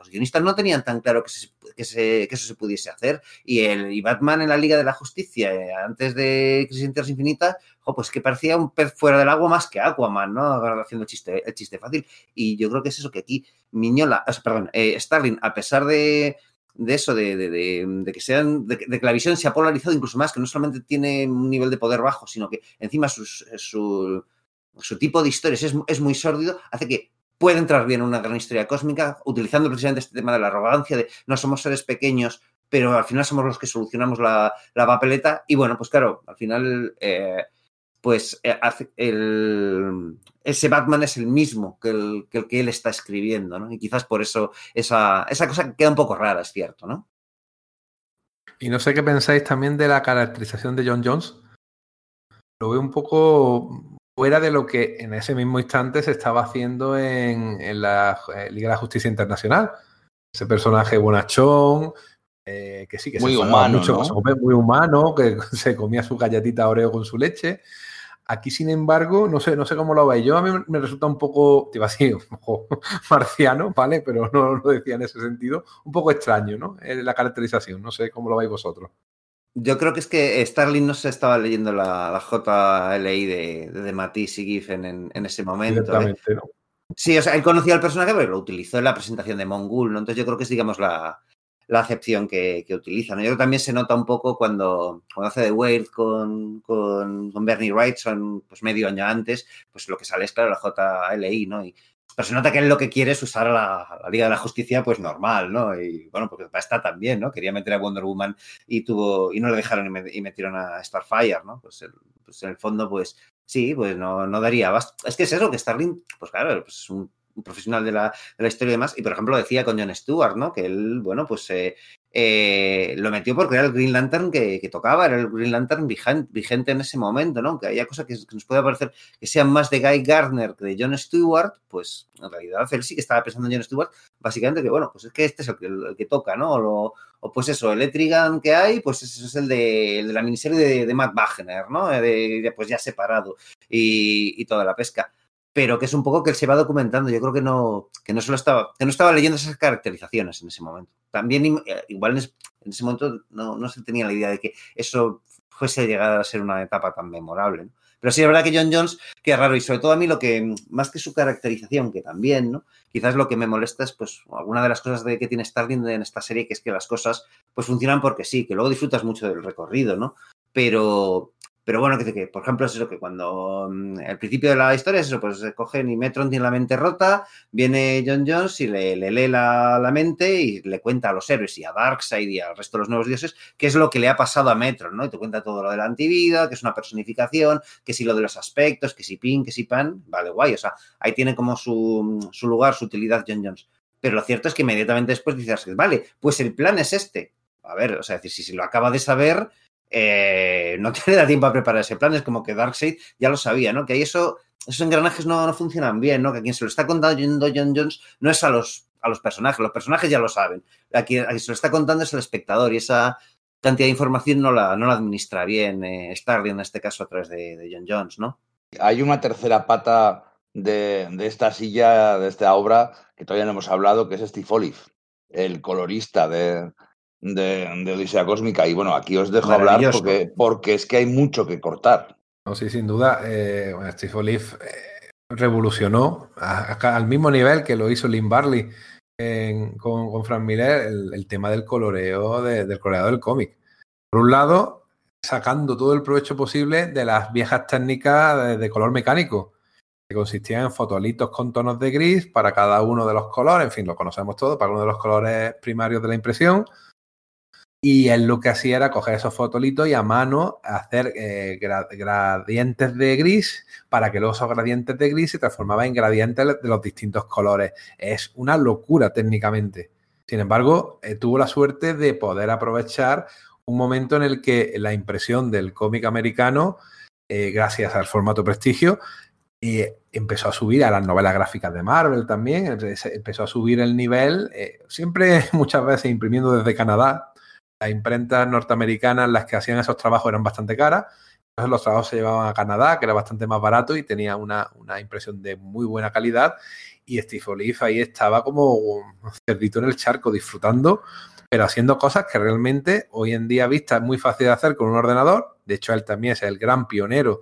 los guionistas no tenían tan claro que, se, eso se pudiese hacer. Y, el, Batman en la Liga de la Justicia, eh, antes de Crisis en Tierras Infinitas, pues que parecía un pez fuera del agua más que Aquaman, ¿no? Haciendo el chiste, fácil. Y yo creo que es eso que aquí Miñola, perdón, eh, Starling, a pesar de, eso, de, que sean, de, que la visión se ha polarizado incluso más, que no solamente tiene un nivel de poder bajo, sino que encima su, tipo de historias es muy sórdido, hace que puede entrar bien una gran historia cósmica, utilizando precisamente este tema de la arrogancia, de no somos seres pequeños, pero al final somos los que solucionamos la, la papeleta. Y bueno, pues claro, al final, eh, pues eh, el, ese Batman es el mismo que el, que el, que él está escribiendo, ¿no? Y quizás por eso esa, esa cosa queda un poco rara, es cierto, ¿no? Y no sé qué pensáis también de la caracterización de John Jones. Lo veo un poco fuera de lo que en ese mismo instante se estaba haciendo en, en la eh, Liga de la Justicia Internacional. Ese personaje bonachón, eh, que sí, que muy se humano, mucho, ¿no? muy humano, que [laughs] se comía su galletita Oreo con su leche. Aquí, sin embargo, no sé, no sé cómo lo veis. Yo a mí me resulta un poco, te iba a decir, [laughs] un poco marciano, ¿vale? Pero no lo decía en ese sentido. Un poco extraño, ¿no? La caracterización. No sé cómo lo veis vosotros. Yo creo que es que Starling no se estaba leyendo la, la JLI de, de, de Matisse y Giffen en, en, ese momento. ¿eh? ¿no? Sí, o sea, él conocía al personaje, pero lo utilizó en la presentación de Mongul, ¿no? Entonces yo creo que es, digamos, la, la acepción que, que utiliza. ¿no? Yo creo que también se nota un poco cuando, cuando hace de Wade con, con, con, Bernie Wrightson, pues medio año antes, pues lo que sale es, claro, la JLI, ¿no? Y, pero se nota que él lo que quiere es usar a la, Liga de la Justicia, pues normal, ¿no? Y bueno, porque está también, ¿no? Quería meter a Wonder Woman y tuvo, y no le dejaron y, me, y metieron a Starfire, ¿no? Pues, pues, en el fondo, pues sí, pues no, no daría. Es que es eso, que Starling, pues claro, pues es un, un profesional de la, de la, historia y demás, y por ejemplo decía con John Stewart, ¿no? Que él, bueno, pues eh, eh, lo metió porque era el Green Lantern que, tocaba, era el Green Lantern vigente, en ese momento, ¿no? Que haya cosas que, nos puede parecer que sean más de Guy Gardner que de John Stewart, pues en realidad él sí que estaba pensando en John Stewart, básicamente que, bueno, pues es que este es el que, toca, ¿no? O, pues eso, el Etrigan que hay, pues ese es el de, el de la miniserie de, Matt Wagner, ¿no? De, de, pues ya separado y toda la pesca pero que es un poco que él se va documentando. Yo creo que no, que no solo estaba, que no estaba leyendo esas caracterizaciones en ese momento. También, igual en ese momento no, no se tenía la idea de que eso fuese a llegar a ser una etapa tan memorable. Pero sí es verdad que John Jones, que es raro, y sobre todo a mí lo que, más que su caracterización, que también, ¿no? Quizás lo que me molesta es, pues, alguna de las cosas de que tiene Starling en esta serie, que es que las cosas, pues, funcionan porque sí, que luego disfrutas mucho del recorrido, ¿no? Pero, pero bueno, que, que, por ejemplo es eso que cuando um, el principio de la historia es eso, pues cogen y Metron tiene la mente rota, viene John Jones y le, le lee la, la, mente y le cuenta a los héroes y a Darkseid y al resto de los nuevos dioses qué es lo que le ha pasado a Metron, ¿no? Y te cuenta todo lo de la antivida, que es una personificación, que si lo de los aspectos, que si Pin, que si Pan, vale, guay, o sea, ahí tiene como su, su lugar, su utilidad John Jones. Pero lo cierto es que inmediatamente después dices, vale, pues el plan es este. A ver, o sea, decir, si, si lo acaba de saber, eh, no [laughs] te da tiempo a preparar ese plan. Es como que Darkseid ya lo sabía, ¿no? Que ahí eso, esos engranajes no, no, funcionan bien, ¿no? Que a quien se lo está contando John Jones no es a los, a los personajes, los personajes ya lo saben. A quien, se lo está contando es el espectador y esa cantidad de información no la, no la administra bien eh, Starling en este caso a través de, de, John Jones, ¿no? Hay una tercera pata de, de, esta silla, de esta obra, que todavía no hemos hablado, que es Steve Olive, el colorista de, de, de, Odisea Cósmica. Y bueno, aquí os dejo hablar porque, porque es que hay mucho que cortar. No, sí, sin duda. Eh, bueno, Steve Olive eh, revolucionó a, a, al mismo nivel que lo hizo Lynn Barley en, con, con, Frank Miller el, el tema del coloreo, de, del coloreado del cómic. Por un lado, sacando todo el provecho posible de las viejas técnicas de, de color mecánico. que consistía en fotolitos con tonos de gris para cada uno de los colores, en fin, lo conocemos todos, para uno de los colores primarios de la impresión. Y él lo que hacía era coger esos fotolitos y a mano hacer eh, gradientes de gris para que luego esos gradientes de gris se transformaban en gradientes de los distintos colores. Es una locura técnicamente. Sin embargo, eh, tuvo la suerte de poder aprovechar un momento en el que la impresión del cómic americano, eh, gracias al formato prestigio, empezó a subir a las novelas gráficas de Marvel también, empezó a subir el nivel, siempre [laughs] muchas veces imprimiendo desde Canadá, las imprentas norteamericanas, las que hacían esos trabajos eran bastante caras. Entonces los trabajos se llevaban a Canadá, que era bastante más barato y tenía una, impresión de muy buena calidad. Y Steve Olive ahí estaba como un cerdito en el charco disfrutando, pero haciendo cosas que realmente hoy en día vista es muy fácil de hacer con un ordenador. De hecho, él también es el gran pionero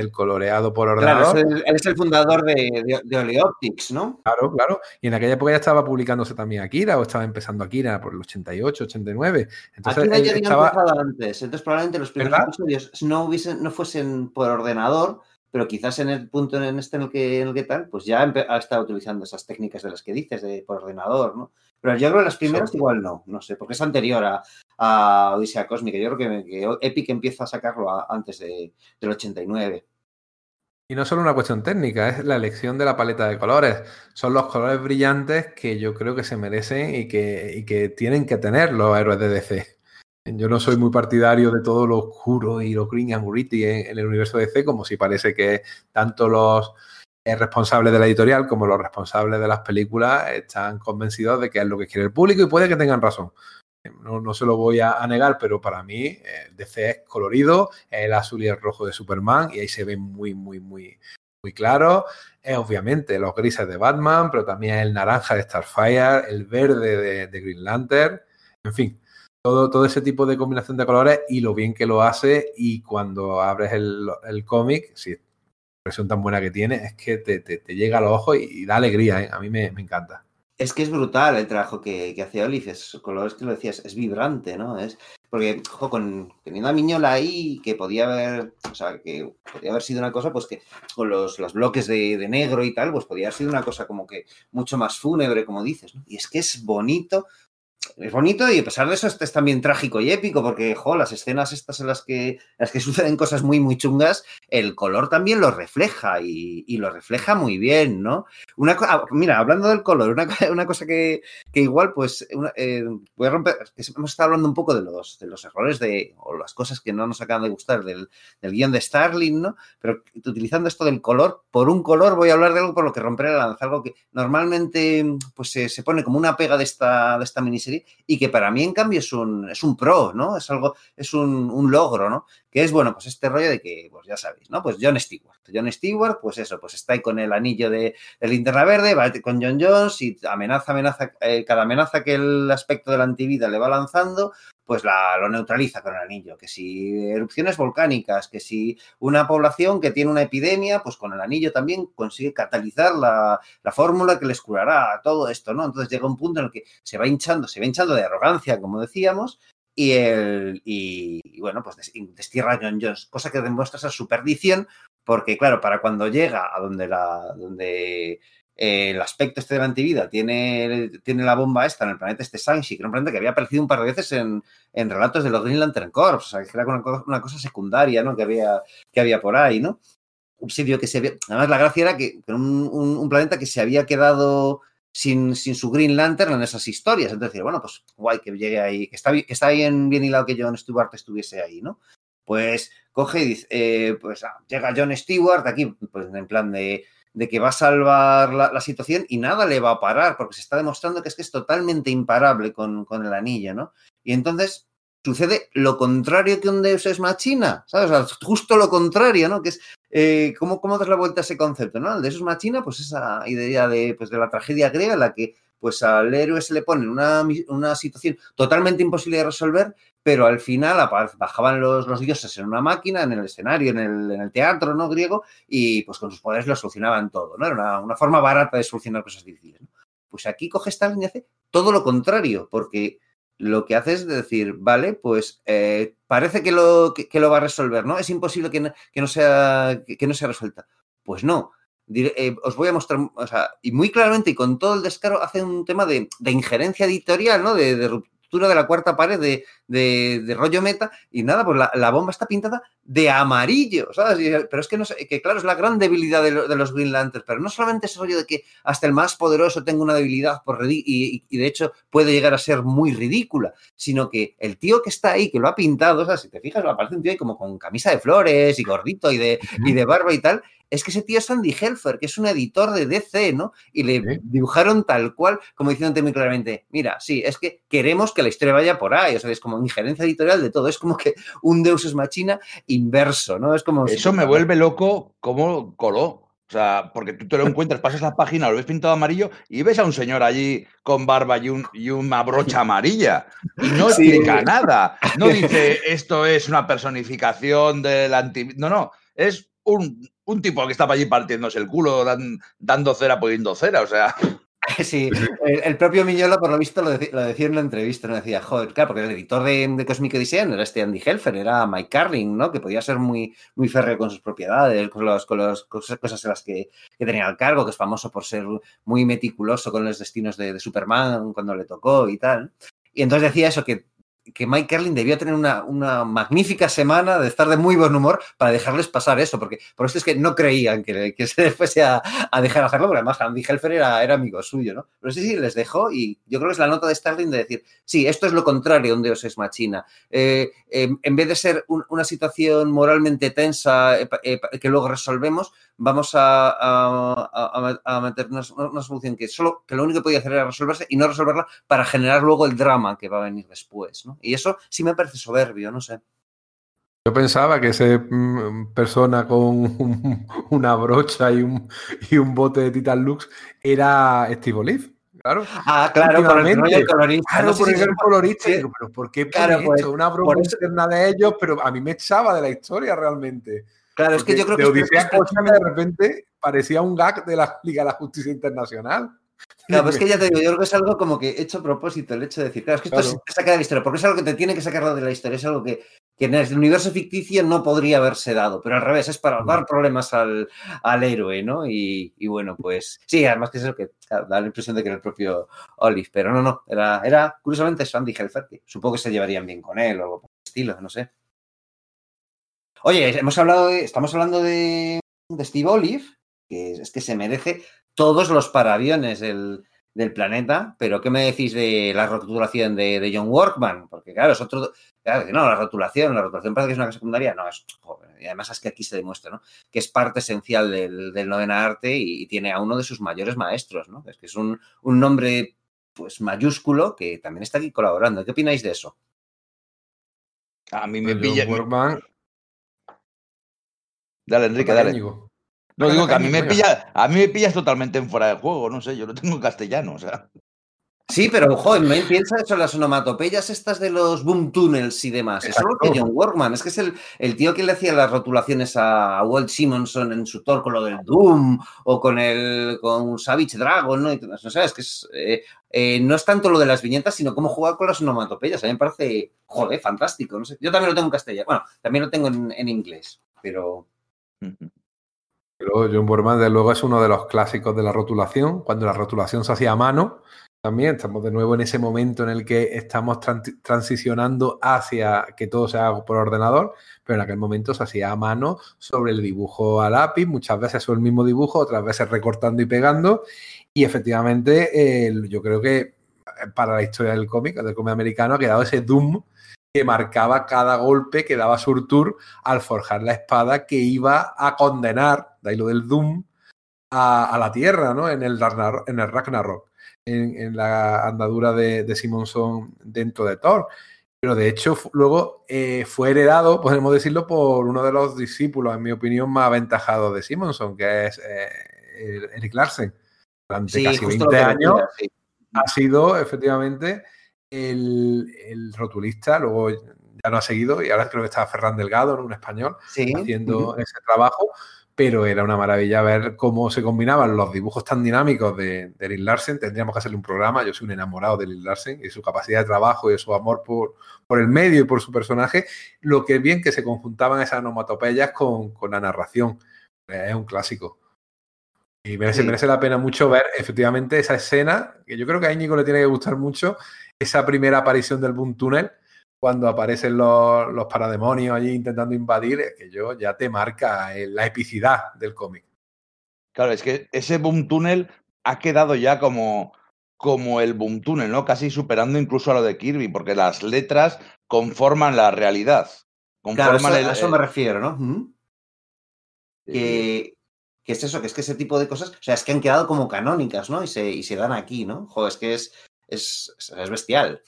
del coloreado por ordenador. Claro, él es el fundador de, de, Oleoptics, ¿no? Claro, claro. Y en aquella época ya estaba publicándose también Akira, o estaba empezando Akira por el 88, 89. Entonces, Akira ya había empezado antes, entonces probablemente los primeros episodios no, hubiesen, no fuesen por ordenador, pero quizás en el punto en este en el que, en el que tal, pues ya ha estado utilizando esas técnicas de las que dices, de por ordenador, ¿no? Pero yo creo que las primeras igual no, no sé, porque es anterior a, a Odisea Cósmica. Yo creo que, Epic empieza a sacarlo antes de, del 89. Y no solo una cuestión técnica, es la elección de la paleta de colores. Son los colores brillantes que yo creo que se merecen y que, y que tienen que tener los héroes de DC. Yo no soy muy partidario de todo lo oscuro y lo green and gritty en, el universo de DC, como si parece que tanto los responsables de la editorial como los responsables de las películas están convencidos de que es lo que quiere el público y puede que tengan razón. No, no se lo voy a, negar, pero para mí eh, DC es colorido, el azul y el rojo de Superman y ahí se ve muy, muy, muy, muy claro. Es obviamente los grises de Batman, pero también el naranja de Starfire, el verde de Green Lantern, en fin, todo, todo ese tipo de combinación de colores y lo bien que lo hace y cuando abres el, el cómic, si la impresión tan buena que tiene, es que te, te, llega a los ojos y, da alegría, ¿eh? a mí me, me, encanta. Es que es brutal el trabajo que, que hace Olive, es colores que lo decías, es vibrante, ¿no? Es porque, ojo, con, teniendo a Miñola ahí, que podía haber, o sea, que podía haber sido una cosa, pues que con los, los bloques de, de, negro y tal, pues podía haber sido una cosa como que mucho más fúnebre, como dices, ¿no? Y es que es bonito, es bonito y a pesar de eso es también trágico y épico porque, jo, las escenas estas en las que, en las que [laughs] suceden cosas muy, muy chungas, el color también lo refleja y, y lo refleja muy bien, ¿no? Una ah, mira, hablando del color, una, [laughs] una cosa que, que, igual, pues, una, eh, voy a romper, hemos estado hablando un poco de los, de los errores de, o las cosas que no nos acaban de gustar del, del guion de Starling, ¿no? Pero utilizando esto del color, por un color voy a hablar de algo por lo que romper la lanza, algo que normalmente, pues, se, se pone como una pega de esta, de esta miniserie y que para mí, en cambio, es un, es un pro, ¿no? Es algo, es un, un, logro, ¿no? Que es, bueno, pues este rollo de que, pues ya sabéis, ¿no? Pues John Stewart. John Stewart, pues eso, pues está ahí con el anillo de, de linterna verde, va con John Jones y amenaza, amenaza, eh, cada amenaza que el aspecto de la antivida le va lanzando, pues la, lo neutraliza con el anillo. Que si erupciones volcánicas, que si una población que tiene una epidemia, pues con el anillo también consigue catalizar la, la fórmula que les curará todo esto, ¿no? Entonces llega un punto en el que se va hinchando, se va hinchando de arrogancia, como decíamos, y, el, y, bueno, pues destierra a John Jones, cosa que demuestra esa superdición, porque claro, para cuando llega a donde la, donde eh, el aspecto este de la antivida tiene, tiene la bomba esta en el planeta este Sanshi, que era un planeta que había aparecido un par de veces en, en relatos de los Green Lantern Corps, o sea, que era una, una, cosa secundaria, ¿no? Que había, que había por ahí, ¿no? Un sitio que se había... Además, la gracia era que, un, un, planeta que se había quedado sin, sin, su Green Lantern en esas historias. Entonces, bueno, pues guay que llegue ahí, está, está bien, bien hilado que John Stewart estuviese ahí, ¿no? Pues coge y dice, eh, pues ah, llega John Stewart aquí, pues en plan de de que va a salvar la, la, situación y nada le va a parar, porque se está demostrando que es que es totalmente imparable con, con el anillo, ¿no? Y entonces sucede lo contrario que un Deus es machina, ¿sabes? O sea, justo lo contrario, ¿no? Que es, eh, ¿cómo, ¿cómo das la vuelta a ese concepto, ¿no? El Deus es machina, pues esa idea de, pues, de la tragedia griega en la que pues al héroe se le pone una, una situación totalmente imposible de resolver, pero al final bajaban los, los, dioses en una máquina, en el escenario, en el, en el, teatro ¿no? griego, y pues con sus poderes lo solucionaban todo, ¿no? Era una, una forma barata de solucionar cosas difíciles. Pues aquí coge Stalin y hace todo lo contrario, porque lo que hace es decir, vale, pues eh, parece que lo, que, lo va a resolver, ¿no? Es imposible que no, que no sea, que, no sea resuelta. Pues no, eh, os voy a mostrar, o sea, y muy claramente y con todo el descaro hace un tema de, de injerencia editorial, ¿no? De, de, de la cuarta pared de, de, de rollo meta y nada, pues la, la, bomba está pintada de amarillo, ¿sabes? Pero es que no sé, que claro, es la gran debilidad de, lo, de, los Green Lanterns, pero no solamente ese rollo de que hasta el más poderoso tenga una debilidad por y, y, y, de hecho puede llegar a ser muy ridícula, sino que el tío que está ahí, que lo ha pintado, o sea, si te fijas, aparece un tío ahí como con camisa de flores y gordito y de, y de barba y tal, es que ese tío es Andy Helfer, que es un editor de DC, ¿no? Y le ¿Sí? dibujaron tal cual, como diciéndote muy claramente, mira, sí, es que queremos que la historia vaya por ahí, o sea, es como injerencia editorial de todo, es como que un Deus es machina inverso, ¿no? Es como... Eso si... me vuelve loco cómo coló. O sea, porque tú te lo encuentras, pasas la página, lo ves pintado amarillo y ves a un señor allí con barba y, un, y una brocha amarilla. Y no sí. explica nada. No [laughs] dice esto es una personificación del anti. No, no. Es un, un tipo que estaba allí partiéndose el culo, dan, dando cera poniendo cera, o sea. [laughs] Sí, el, propio Miñola, por lo visto, lo, de, lo, decía en una entrevista, no decía, joder, claro, porque el editor de, de Cosmic Edition era este Andy Helfer, era Mike Carling, ¿no? Que podía ser muy, muy férreo con sus propiedades, con, los, con las cosas, en las que, que, tenía al cargo, que es famoso por ser muy meticuloso con los destinos de, de Superman cuando le tocó y tal. Y entonces decía eso, que que Mike Kerlin debió tener una, una, magnífica semana de estar de muy buen humor para dejarles pasar eso, porque por esto es que no creían que, se [laughs] fuese a, a, dejar hacerlo, porque además Andy Helfer era, era, amigo suyo, ¿no? Pero sí, sí, les dejó y yo creo que es la nota de Starling de decir, sí, esto es lo contrario un Dios es machina. Eh, eh, en vez de ser un, una situación moralmente tensa eh, eh que luego resolvemos, vamos a, a, meternos una, una, solución que solo que lo único que podía hacer era resolverse y no resolverla para generar luego el drama que va a venir después, ¿no? Y eso sí me parece soberbio, no sé. Yo pensaba que esa mm, persona con un, [laughs] una brocha y un, y un, bote de Titan Lux era Steve Olive. Claro. Ah, claro, por el, el colorista. Claro, no sé por si el colorista. Sí. Pero ¿por qué claro, pues, una broma interna de ellos? Pero a mí me echaba de la historia realmente. Claro, Porque es que yo creo que... Odisea es de repente parecía un gag de la Liga de la Justicia Internacional. Claro, pues es que ya te digo, yo creo que es algo como que hecho a propósito, el hecho de decir, claro, es que esto claro. te saca de la historia, porque es algo que te tiene que sacar de la historia, es algo que, que en el universo ficticio no podría haberse dado, pero al revés, es para dar problemas al, al héroe, ¿no? Y, y, bueno, pues sí, además que es eso que claro, da la impresión de que era el propio Olive, pero no, no, era, era curiosamente Sandy Helfer, que supongo que se llevarían bien con él o algo por el estilo, no sé. Oye, hemos hablado de, estamos hablando de, de Steve Olive, que es que se merece todos los paraaviones del, del, planeta, pero ¿qué me decís de la rotulación de, de, John Workman? Porque claro, es otro... Claro, no, la rotulación, la rotulación parece que es una cosa secundaria, no, es... Joder, y además es que aquí se demuestra, ¿no? Que es parte esencial del, del novena arte y, y, tiene a uno de sus mayores maestros, ¿no? Es que es un, un nombre pues mayúsculo que también está aquí colaborando. ¿Qué opináis de eso? A mí me pilla... Workman... Dale, Enrique, dale. Amigo. No, digo que a mí me pilla, a mí me pillas totalmente en fuera de juego, no sé, yo lo tengo en castellano, o sea. Sí, pero joder, me piensa eso, las onomatopeyas estas de los boom tunnels y demás. Eso es lo que John Workman, es que es el, el, tío que le hacía las rotulaciones a Walt Simonson en su Thor con lo del Doom o con el con Savage Dragon, ¿no? no sé, es que es, eh, eh, no es tanto lo de las viñetas, sino cómo jugar con las onomatopeyas. A mí me parece, joder, fantástico. No sé. Yo también lo tengo en castellano. Bueno, también lo tengo en, en inglés, pero. Uh -huh. Pero John Borman, desde luego, es uno de los clásicos de la rotulación, cuando la rotulación se hacía a mano. También estamos de nuevo en ese momento en el que estamos trans transicionando hacia que todo se haga por ordenador, pero en aquel momento se hacía a mano sobre el dibujo a lápiz, muchas veces sobre el mismo dibujo, otras veces recortando y pegando. Y efectivamente, eh, yo creo que para la historia del cómic, del cómic americano, ha quedado ese Doom que marcaba cada golpe que daba Surtur al forjar la espada que iba a condenar, de ahí lo del Doom, a, a la Tierra, ¿no? En el, en el Ragnarok, en, en la andadura de, de, Simonson dentro de Thor. Pero de hecho, luego eh, fue heredado, podemos decirlo, por uno de los discípulos, en mi opinión, más aventajados de Simonson, que es eh, Eric Larsen. Durante sí, casi 20 años sí. ha sido, efectivamente, el, el, rotulista, luego ya no ha seguido y ahora creo que está Ferran Delgado, en un español, sí. haciendo uh -huh. ese trabajo, pero era una maravilla ver cómo se combinaban los dibujos tan dinámicos de, de Lil Larsen. Tendríamos que hacerle un programa, yo soy un enamorado de Lil Larsen y su capacidad de trabajo y su amor por, por el medio y por su personaje, lo que es bien que se conjuntaban esas onomatopeyas con, con la narración. Es un clásico. Y merece, merece, la pena mucho ver efectivamente esa escena, que yo creo que a Íñigo le tiene que gustar mucho, esa primera aparición del Boom Tunnel, cuando aparecen los, los parademonios allí intentando invadir, que yo ya te marca la epicidad del cómic. Claro, es que ese Boom Tunnel ha quedado ya como, como el Boom Tunnel, ¿no? Casi superando incluso a lo de Kirby, porque las letras conforman la realidad. Conforman claro, eso, a eso me refiero, ¿no? Que, que, es eso, que es que ese tipo de cosas, o sea, es que han quedado como canónicas, ¿no? Y se, y se dan aquí, ¿no? Joder, es que es, es, es bestial.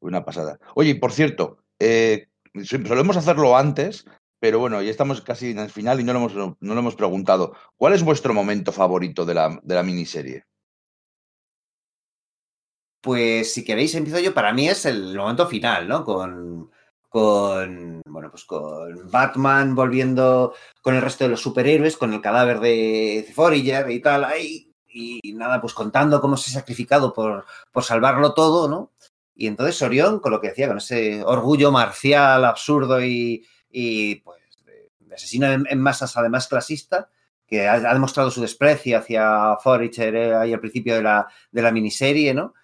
Una pasada. Oye, por cierto, eh, solemos hacerlo antes, pero bueno, ya estamos casi en el final y no lo hemos, no lo hemos preguntado. ¿Cuál es vuestro momento favorito de la, de la miniserie? Pues si queréis empiezo yo, para mí es el momento final, ¿no? Con, con bueno, pues con Batman volviendo con el resto de los superhéroes, con el cadáver de Forager y tal, ahí, y nada, pues contando cómo se ha sacrificado por, por salvarlo todo, ¿no? Y entonces Orión, con lo que decía, con ese orgullo marcial absurdo y, y pues de asesino en, en, masas, además clasista, que ha, demostrado su desprecio hacia Forager eh, ahí al principio de la, de la miniserie, ¿no?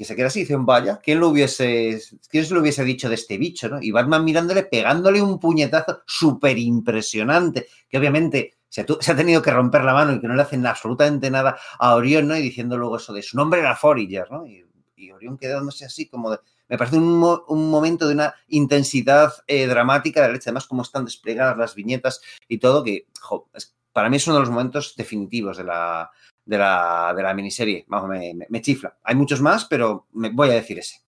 que se queda así y dice, vaya, ¿quién lo hubiese, quién se lo hubiese dicho de este bicho, no? Y Batman mirándole, pegándole un puñetazo súper impresionante, que obviamente se ha, se ha, tenido que romper la mano y que no le hacen absolutamente nada a Orión, ¿no? Y diciendo luego eso de su nombre era Forager, ¿no? Y, y Orión quedándose así como de, me parece un, mo un, momento de una intensidad eh, dramática de la leche, además cómo están desplegadas las viñetas y todo, que jo, es, para mí es uno de los momentos definitivos de la, de la, de la miniserie. Vamos, me, me, me, chifla. Hay muchos más, pero me voy a decir ese.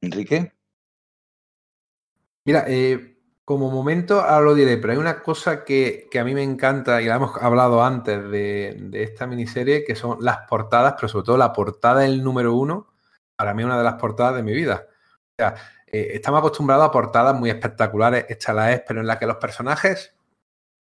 Enrique. Mira, eh, como momento ahora lo diré, pero hay una cosa que, que, a mí me encanta y la hemos hablado antes de, de, esta miniserie, que son las portadas, pero sobre todo la portada del número uno, para mí una de las portadas de mi vida. O sea, eh, estamos acostumbrados a portadas muy espectaculares, esta la es, pero en la que los personajes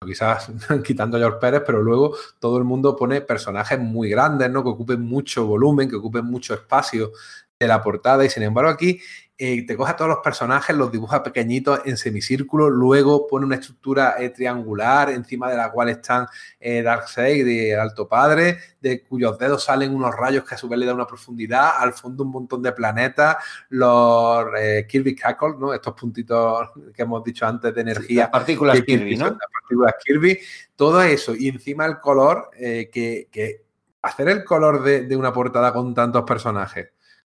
quizás [laughs] quitando a George Pérez, pero luego todo el mundo pone personajes muy grandes, ¿no? Que ocupen mucho volumen, que ocupen mucho espacio de la portada. Y sin embargo, aquí eh, te coge a todos los personajes, los dibuja pequeñitos en semicírculo, luego pone una estructura eh, triangular encima de la cual están eh, Darkseid y el Alto Padre, de cuyos dedos salen unos rayos que a su vez le dan una profundidad, al fondo un montón de planetas, los eh, Kirby Cackle, ¿no? estos puntitos que hemos dicho antes de energía. Las partículas Kirby, ¿no? Las partículas Kirby, todo eso, y encima el color, eh, que, que, hacer el color de, de una portada con tantos personajes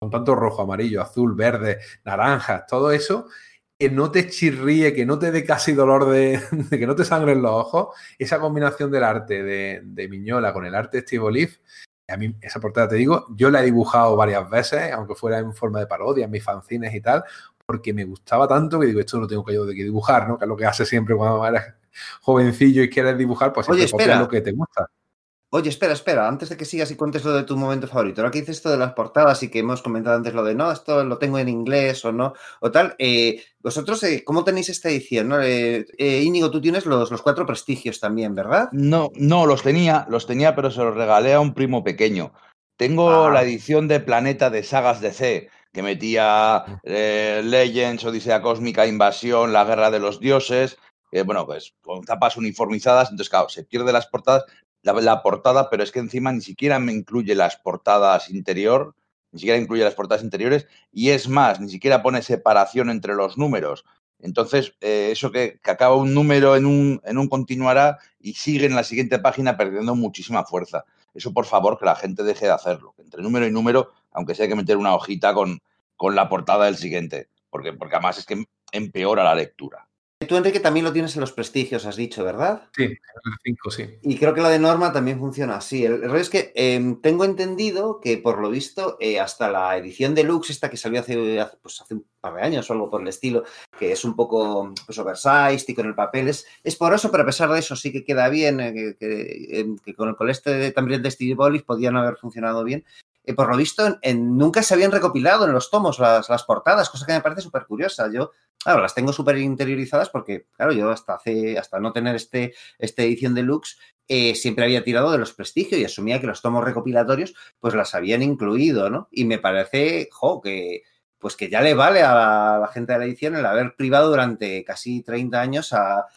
con tanto rojo, amarillo, azul, verde, naranjas, todo eso, que no te chirríe, que no te dé casi dolor de, [laughs] de que no te sangren los ojos, esa combinación del arte de, de Miñola con el arte de Steve Olive, a mí esa portada, te digo, yo la he dibujado varias veces, aunque fuera en forma de parodia, en mis fanzines y tal, porque me gustaba tanto que digo, esto lo tengo que yo de que dibujar, ¿no? Que es lo que hace siempre cuando eres jovencillo y quieres dibujar, pues Oye, espera. lo que te gusta. Oye, espera, espera, antes de que sigas y cuentes lo de tu momento favorito, ahora que dices esto de las portadas y que hemos comentado antes lo de no, esto lo tengo en inglés o no, o tal, eh, vosotros, eh, ¿cómo tenéis esta edición? ¿no? Eh, Íñigo, tú tienes los, los, cuatro prestigios también, ¿verdad? No, no, los tenía, los tenía, pero se los regalé a un primo pequeño. Tengo ah. la edición de Planeta de Sagas DC, que metía eh, Legends, Odisea Cósmica, Invasión, La Guerra de los Dioses, eh, bueno, pues con tapas uniformizadas, entonces, claro, se pierde las portadas, la, portada, pero es que encima ni siquiera me incluye las portadas interior, ni siquiera incluye las portadas interiores, y es más, ni siquiera pone separación entre los números. Entonces, eh, eso que, acaba un número en un, en un continuará y sigue en la siguiente página perdiendo muchísima fuerza. Eso, por favor, que la gente deje de hacerlo. Entre número y número, aunque sea que meter una hojita con, con la portada del siguiente, porque, porque además es que empeora la lectura. Tú, Enrique, también lo tienes en los prestigios, has dicho, ¿verdad? Sí, en el 5, sí. Y creo que la de Norma también funciona así. El error es que eh, tengo entendido que, por lo visto, eh, hasta la edición deluxe, esta que salió hace, pues, hace un par de años o algo por el estilo, que es un poco pues, oversized y con el papel, es, es poroso, pero a pesar de eso sí que queda bien, eh, que, que, que, con el coleste también de Steve Bollis podían haber funcionado bien eh, por lo visto, en, en, nunca se habían recopilado en los tomos las, las portadas, cosa que me parece súper curiosa. Yo, claro, las tengo súper interiorizadas porque, claro, yo hasta hace, hasta no tener este, esta edición deluxe, eh, siempre había tirado de los prestigios y asumía que los tomos recopilatorios, pues las habían incluido, ¿no? Y me parece, jo, que, pues que ya le vale a la, a la gente de la edición el haber privado durante casi 30 años a,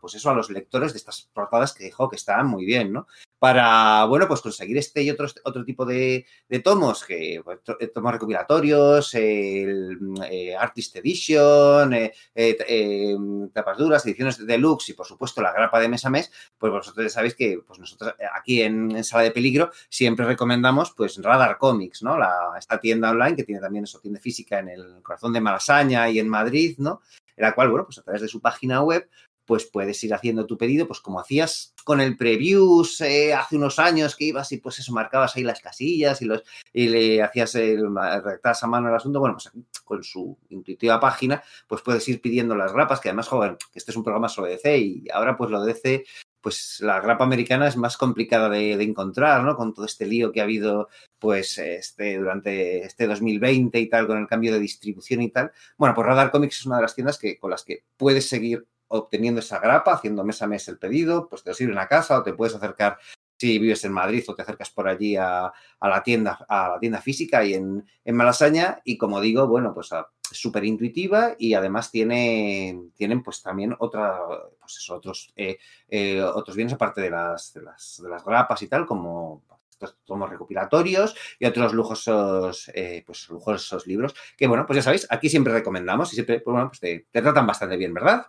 pues eso, a los lectores de estas portadas que dijo que estaban muy bien, ¿no? Para, bueno, pues conseguir este y otros, otro tipo de, de tomos, que pues, to- tomos recopilatorios, el eh, Artist Edition, eh, eh, eh, tapas duras, ediciones deluxe y, por supuesto, la grapa de mes a mes, pues vosotros ya sabéis que pues nosotros eh, aquí en, Sala de Peligro siempre recomendamos pues Radar Comics, ¿no? Esta tienda online que tiene también eso, tienda física en el corazón de Malasaña y en Madrid, ¿no? En la cual, bueno, pues a través de su página web pues puedes ir haciendo tu pedido, pues como hacías con el previews eh, hace unos años que ibas y pues eso, marcabas ahí las casillas y, los, y le hacías el, redactabas a mano el asunto, bueno, pues con su intuitiva página, pues puedes ir pidiendo las grapas, que además, joven, este es un programa sobre DC y ahora pues lo de DC, pues la grapa americana es más complicada de, de encontrar, ¿no? Con todo este lío que ha habido pues este, durante este 2020 y tal, con el cambio de distribución y tal. Bueno, pues Radar Comics es una de las tiendas que, con las que puedes seguir obteniendo esa grapa, haciendo mes a mes el pedido, pues te lo sirven a casa o te puedes acercar si vives en Madrid o te acercas por allí a, la tienda a la tienda física y en, Malasaña y como digo, bueno, pues es súper intuitiva y además tiene, tienen pues también otra, pues otros, eh, eh, otros bienes aparte de las, de las, de las grapas y tal, como estos tomos recopilatorios y otros lujosos, eh, pues lujosos libros que bueno, pues ya sabéis, aquí siempre recomendamos y siempre, pues, bueno, pues te tratan bastante bien, ¿verdad?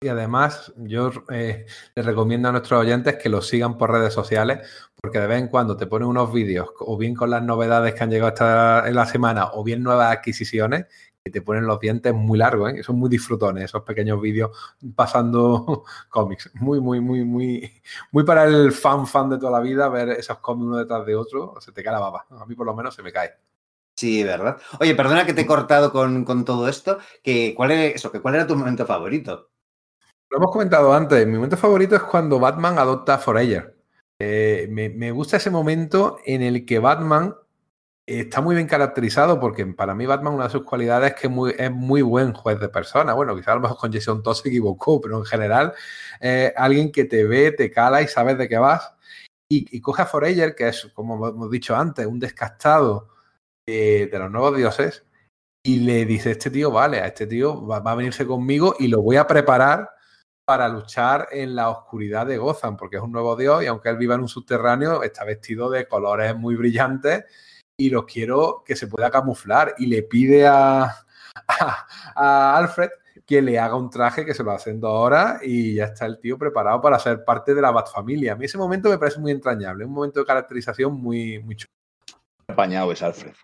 Y además, yo eh, les recomiendo a nuestros oyentes que los sigan por redes sociales, porque de vez en cuando te ponen unos vídeos, o bien con las novedades que han llegado esta en la semana, o bien nuevas adquisiciones, que te ponen los dientes muy largos, ¿eh? son muy disfrutones esos pequeños vídeos pasando [laughs] cómics. Muy, muy, muy, muy, muy para el fan fan de toda la vida ver esos cómics uno detrás de otro, se te cae la baba. A mí por lo menos se me cae. Sí, ¿verdad? Oye, perdona que te he cortado con, con todo esto, que cuál, es, eso, que ¿cuál era tu momento favorito? Lo hemos comentado antes. Mi momento favorito es cuando Batman adopta a Forever. Eh, me, me, gusta ese momento en el que Batman está muy bien caracterizado, porque para mí Batman una de sus cualidades es que es muy buen juez de personas. Bueno, quizás a lo mejor con Jason Todd se equivocó, pero en general eh, alguien que te ve, te cala y sabes de qué vas. Y, coge a Forever, que es, como hemos dicho antes, un descastado eh, de los nuevos dioses, y le dice, este tío, vale, a este tío va a venirse conmigo y lo voy a preparar para luchar en la oscuridad de Gotham, porque es un nuevo dios y aunque él viva en un subterráneo, está vestido de colores muy brillantes y los quiero que se pueda camuflar. Y le pide a, [laughs] a, a Alfred que le haga un traje que se lo hace en dos horas y ya está el tío preparado para ser parte de la Batfamilia. A mí ese momento me parece muy entrañable, un momento de caracterización muy, muy chulo. Apañado es Alfred.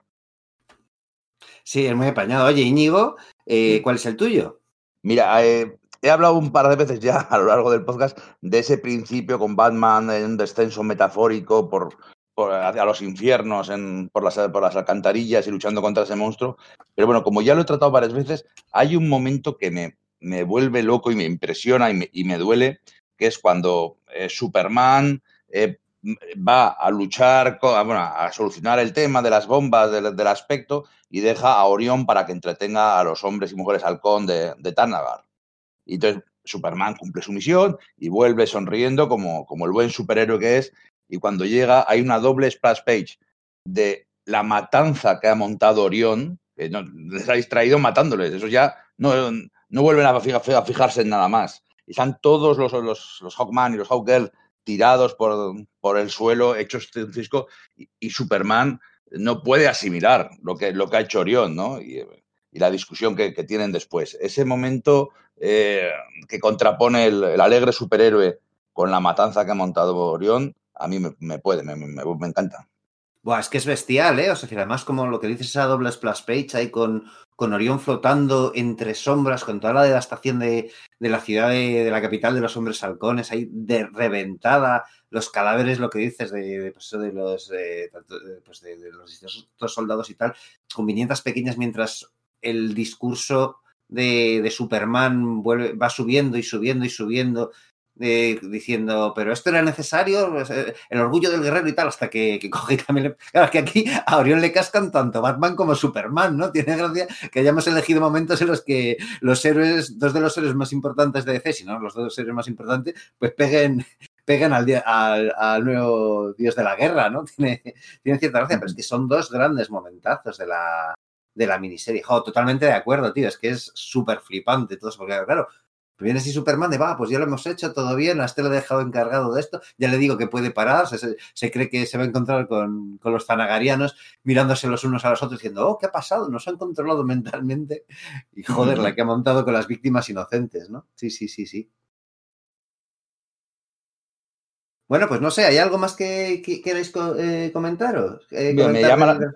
Sí, es muy apañado. Oye, Íñigo, eh, ¿cuál es el tuyo? Mira, eh, he hablado un par de veces ya a lo largo del podcast de ese principio con Batman en un descenso metafórico por, hacia los infiernos, en, por, las, por las alcantarillas y luchando contra ese monstruo. Pero bueno, como ya lo he tratado varias veces, hay un momento que me, me vuelve loco y me impresiona y me, y me duele, que es cuando eh, Superman eh, va a luchar, bueno, a solucionar el tema de las bombas, del, del, aspecto, y deja a Orión para que entretenga a los hombres y mujeres halcón de, de Tanagar. Y entonces Superman cumple su misión y vuelve sonriendo como, como el buen superhéroe que es. Y cuando llega hay una doble splash page de la matanza que ha montado Orión, que no, les ha distraído matándoles. Eso ya no, no vuelven a, fijarse en nada más. Y están todos los, los, los Hawkman y los Hawkgirl tirados por, por el suelo, hechos un y, Superman no puede asimilar lo que, lo que ha hecho Orión, ¿no? Y, la discusión que, tienen después. Ese momento eh, que contrapone el, alegre superhéroe con la matanza que ha montado Orión, a mí me, puede, me, me, encanta. Buah, es que es bestial, ¿eh? O sea, además como lo que dices esa doble splash page ahí con, con Orión flotando entre sombras, con toda la devastación de, de la ciudad de, de, la capital de los hombres halcones, ahí de reventada, los cadáveres, lo que dices, de, de, pues, los, pues los distintos soldados y tal, con viñetas pequeñas mientras el discurso de, de Superman vuelve, va subiendo y subiendo y subiendo, eh, diciendo, pero esto era necesario, pues, eh, el orgullo del guerrero y tal, hasta que, que [laughs] coge también. Le... Claro, que aquí a Orión le cascan tanto Batman como Superman, ¿no? Tiene gracia que hayamos elegido momentos en los que los héroes, dos de los héroes más importantes de DC, si no los dos héroes más importantes, pues peguen, [laughs] pegan al, al, al, nuevo dios de la guerra, ¿no? [laughs] Tiene, tiene cierta gracia, pero es que son dos grandes momentazos de la, de la miniserie. Jo, totalmente de acuerdo, tío. Es que es súper flipante todo eso, porque claro, Viene así Superman de, va, pues ya lo hemos hecho, todo bien, a este lo he dejado encargado de esto, ya le digo que puede parar, se, se cree que se va a encontrar con, con, los zanagarianos mirándose los unos a los otros diciendo, oh, ¿qué ha pasado? Nos han controlado mentalmente. Y joder, la que ha montado con las víctimas inocentes, ¿no? Sí, sí, sí, sí. Bueno, pues no sé, ¿hay algo más que, que queréis eh, comentaros? Eh, Bien, me, llama la,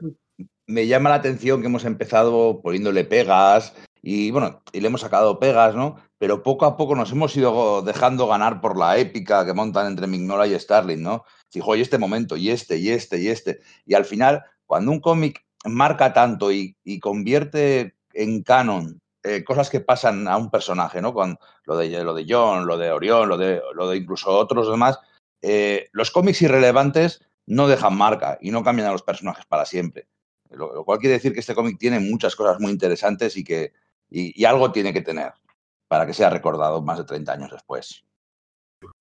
me llama la atención que hemos empezado poniéndole pegas y bueno, y le hemos sacado pegas, ¿no? Pero poco a poco nos hemos ido dejando ganar por la épica que montan entre Mignola y Starling, ¿no? Y este momento, y este, y este, y este. Y al final, cuando un cómic marca tanto y, y convierte en canon eh, cosas que pasan a un personaje, ¿no? Con lo de, lo de John, lo de Orión, lo de, lo de incluso otros demás, eh, los cómics irrelevantes no dejan marca y no cambian a los personajes para siempre. Lo, cual quiere decir que este cómic tiene muchas cosas muy interesantes y que y, y, algo tiene que tener para que sea recordado más de 30 años después.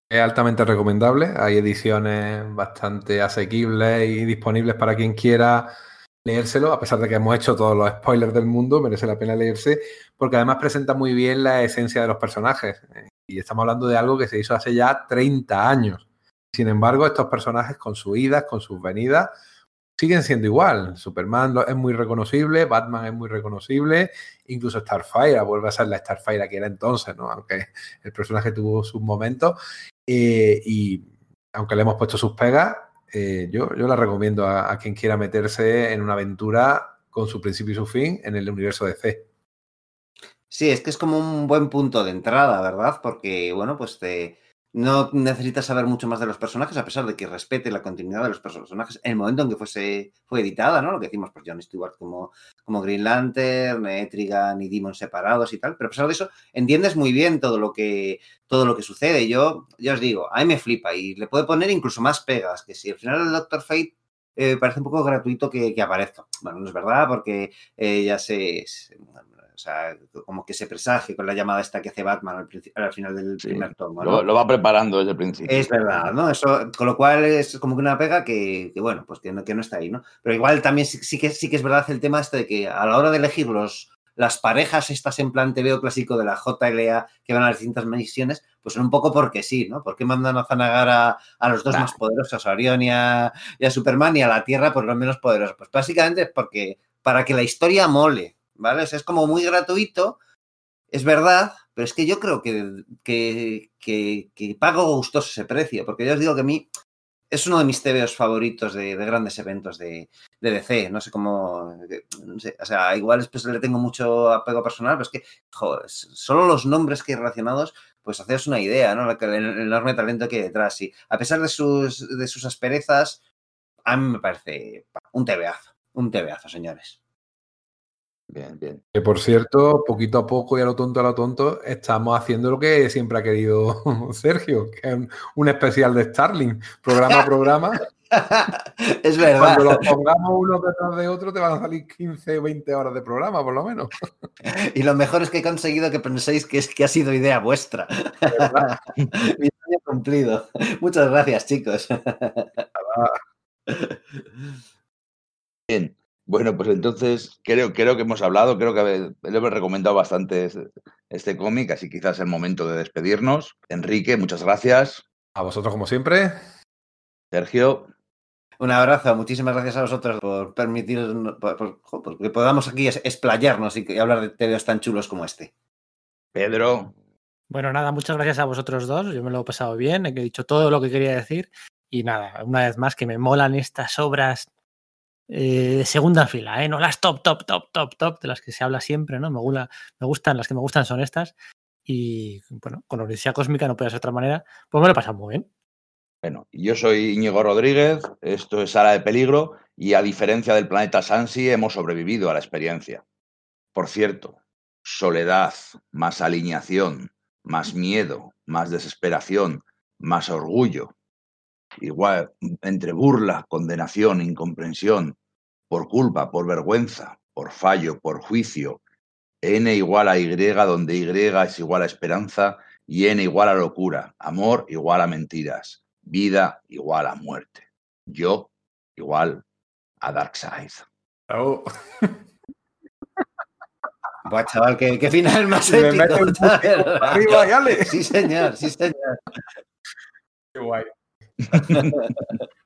Es altamente recomendable. Hay ediciones bastante asequibles y disponibles para quien quiera leérselo, a pesar de que hemos hecho todos los spoilers del mundo, merece la pena leerse, porque además presenta muy bien la esencia de los personajes. Y estamos hablando de algo que se hizo hace ya 30 años. Sin embargo, estos personajes con sus idas, con sus venidas, siguen siendo igual. Superman es muy reconocible, Batman es muy reconocible, incluso Starfire vuelve a ser la Starfire que era entonces, ¿no? Aunque el personaje tuvo sus momentos. Eh, y aunque le hemos puesto sus pegas, eh, yo, yo, la recomiendo a, a, quien quiera meterse en una aventura con su principio y su fin en el universo de C. Sí, es que es como un buen punto de entrada, ¿verdad? Porque, bueno, pues te, no necesitas saber mucho más de los personajes, a pesar de que respete la continuidad de los personajes en el momento en que fuese, fue editada, ¿no? Lo que decimos por John Stewart como, como Green Lantern, Etrigan y Demon separados y tal. Pero a pesar de eso, entiendes muy bien todo lo que, todo lo que sucede. Yo, ya os digo, a mí me flipa y le puede poner incluso más pegas, que si al final el Doctor Fate eh, parece un poco gratuito que, que, aparezca. Bueno, no es verdad, porque eh, ya se, se o sea, como que se presage con la llamada esta que hace Batman al, al final del sí, primer tomo. ¿no? Lo, lo, va preparando desde el principio. Es verdad, ¿no? Eso, con lo cual es como que una pega que, que bueno, pues que no, que no, está ahí, ¿no? Pero igual también sí, sí, que, sí que es verdad el tema este de que a la hora de elegir los, las parejas estas en plan veo clásico de la JLA que van a las distintas misiones, pues son un poco porque sí, ¿no? Porque mandan a Zanagar a, a los dos más poderosos, a Orión y a, y a Superman, y a la Tierra, por pues, los menos poderosos? Pues básicamente es porque para que la historia mole, ¿vale? O es como muy gratuito, es verdad, pero es que yo creo que, que, que, pago gustoso ese precio, porque ya os digo que a mí es uno de mis TVOs favoritos de, de grandes eventos de, de, DC, no sé cómo, sé, o sea, igual después le tengo mucho apego personal, pero es que, solo los nombres que hay relacionados, pues haceros una idea, ¿no? El, el enorme talento que hay detrás, y a pesar de sus, de sus asperezas, a mí me parece un TVazo, un TVazo, señores. Bien, bien. Que por cierto, poquito a poco y a lo tonto a lo tonto, estamos haciendo lo que siempre ha querido [laughs] Sergio, que es un, un especial de Starling, programa a programa. [laughs] es verdad. Cuando los pongamos uno detrás de otro, te van a salir 15 o 20 horas de programa, por lo menos. y lo mejor es que he conseguido que penséis que, es, que ha sido idea vuestra. [laughs] Mi sueño cumplido. Muchas gracias, chicos. Bien. Bueno, pues entonces creo, creo que hemos hablado, creo que le hemos recomendado bastante este, este cómic, así quizás es el momento de despedirnos. Enrique, muchas gracias. A vosotros como siempre. Sergio. Un abrazo, muchísimas gracias a vosotros por permitir por, por, por que podamos aquí explayarnos y hablar de temas tan chulos como este. Pedro. Bueno, nada, muchas gracias a vosotros dos. Yo me lo he pasado bien, he dicho todo lo que quería decir. Y nada, una vez más que me molan estas obras eh, segunda fila, ¿eh? no las top, top, top, top, top, de las que se habla siempre, ¿no? Me, gula, me gustan, las que me gustan son estas. Y bueno, con Odisea Cósmica no puede ser de otra manera, pues me lo pasa muy bien. Bueno, yo soy Íñigo Rodríguez, esto es Sala de Peligro y a diferencia del planeta Sansi hemos sobrevivido a la experiencia. Por cierto, soledad, más alineación, más miedo, más desesperación, más orgullo, igual entre burla, condenación, incomprensión, por culpa, por vergüenza, por fallo, por juicio, n igual a y donde y es igual a esperanza y n igual a locura, amor igual a mentiras, vida igual a muerte, yo igual a Darkseid. Oh. [laughs] Buah, chaval, qué, qué final más épico. [laughs] Arriba, y ale. Sí, señor, sí, señor. Qué guay. ハハハハ。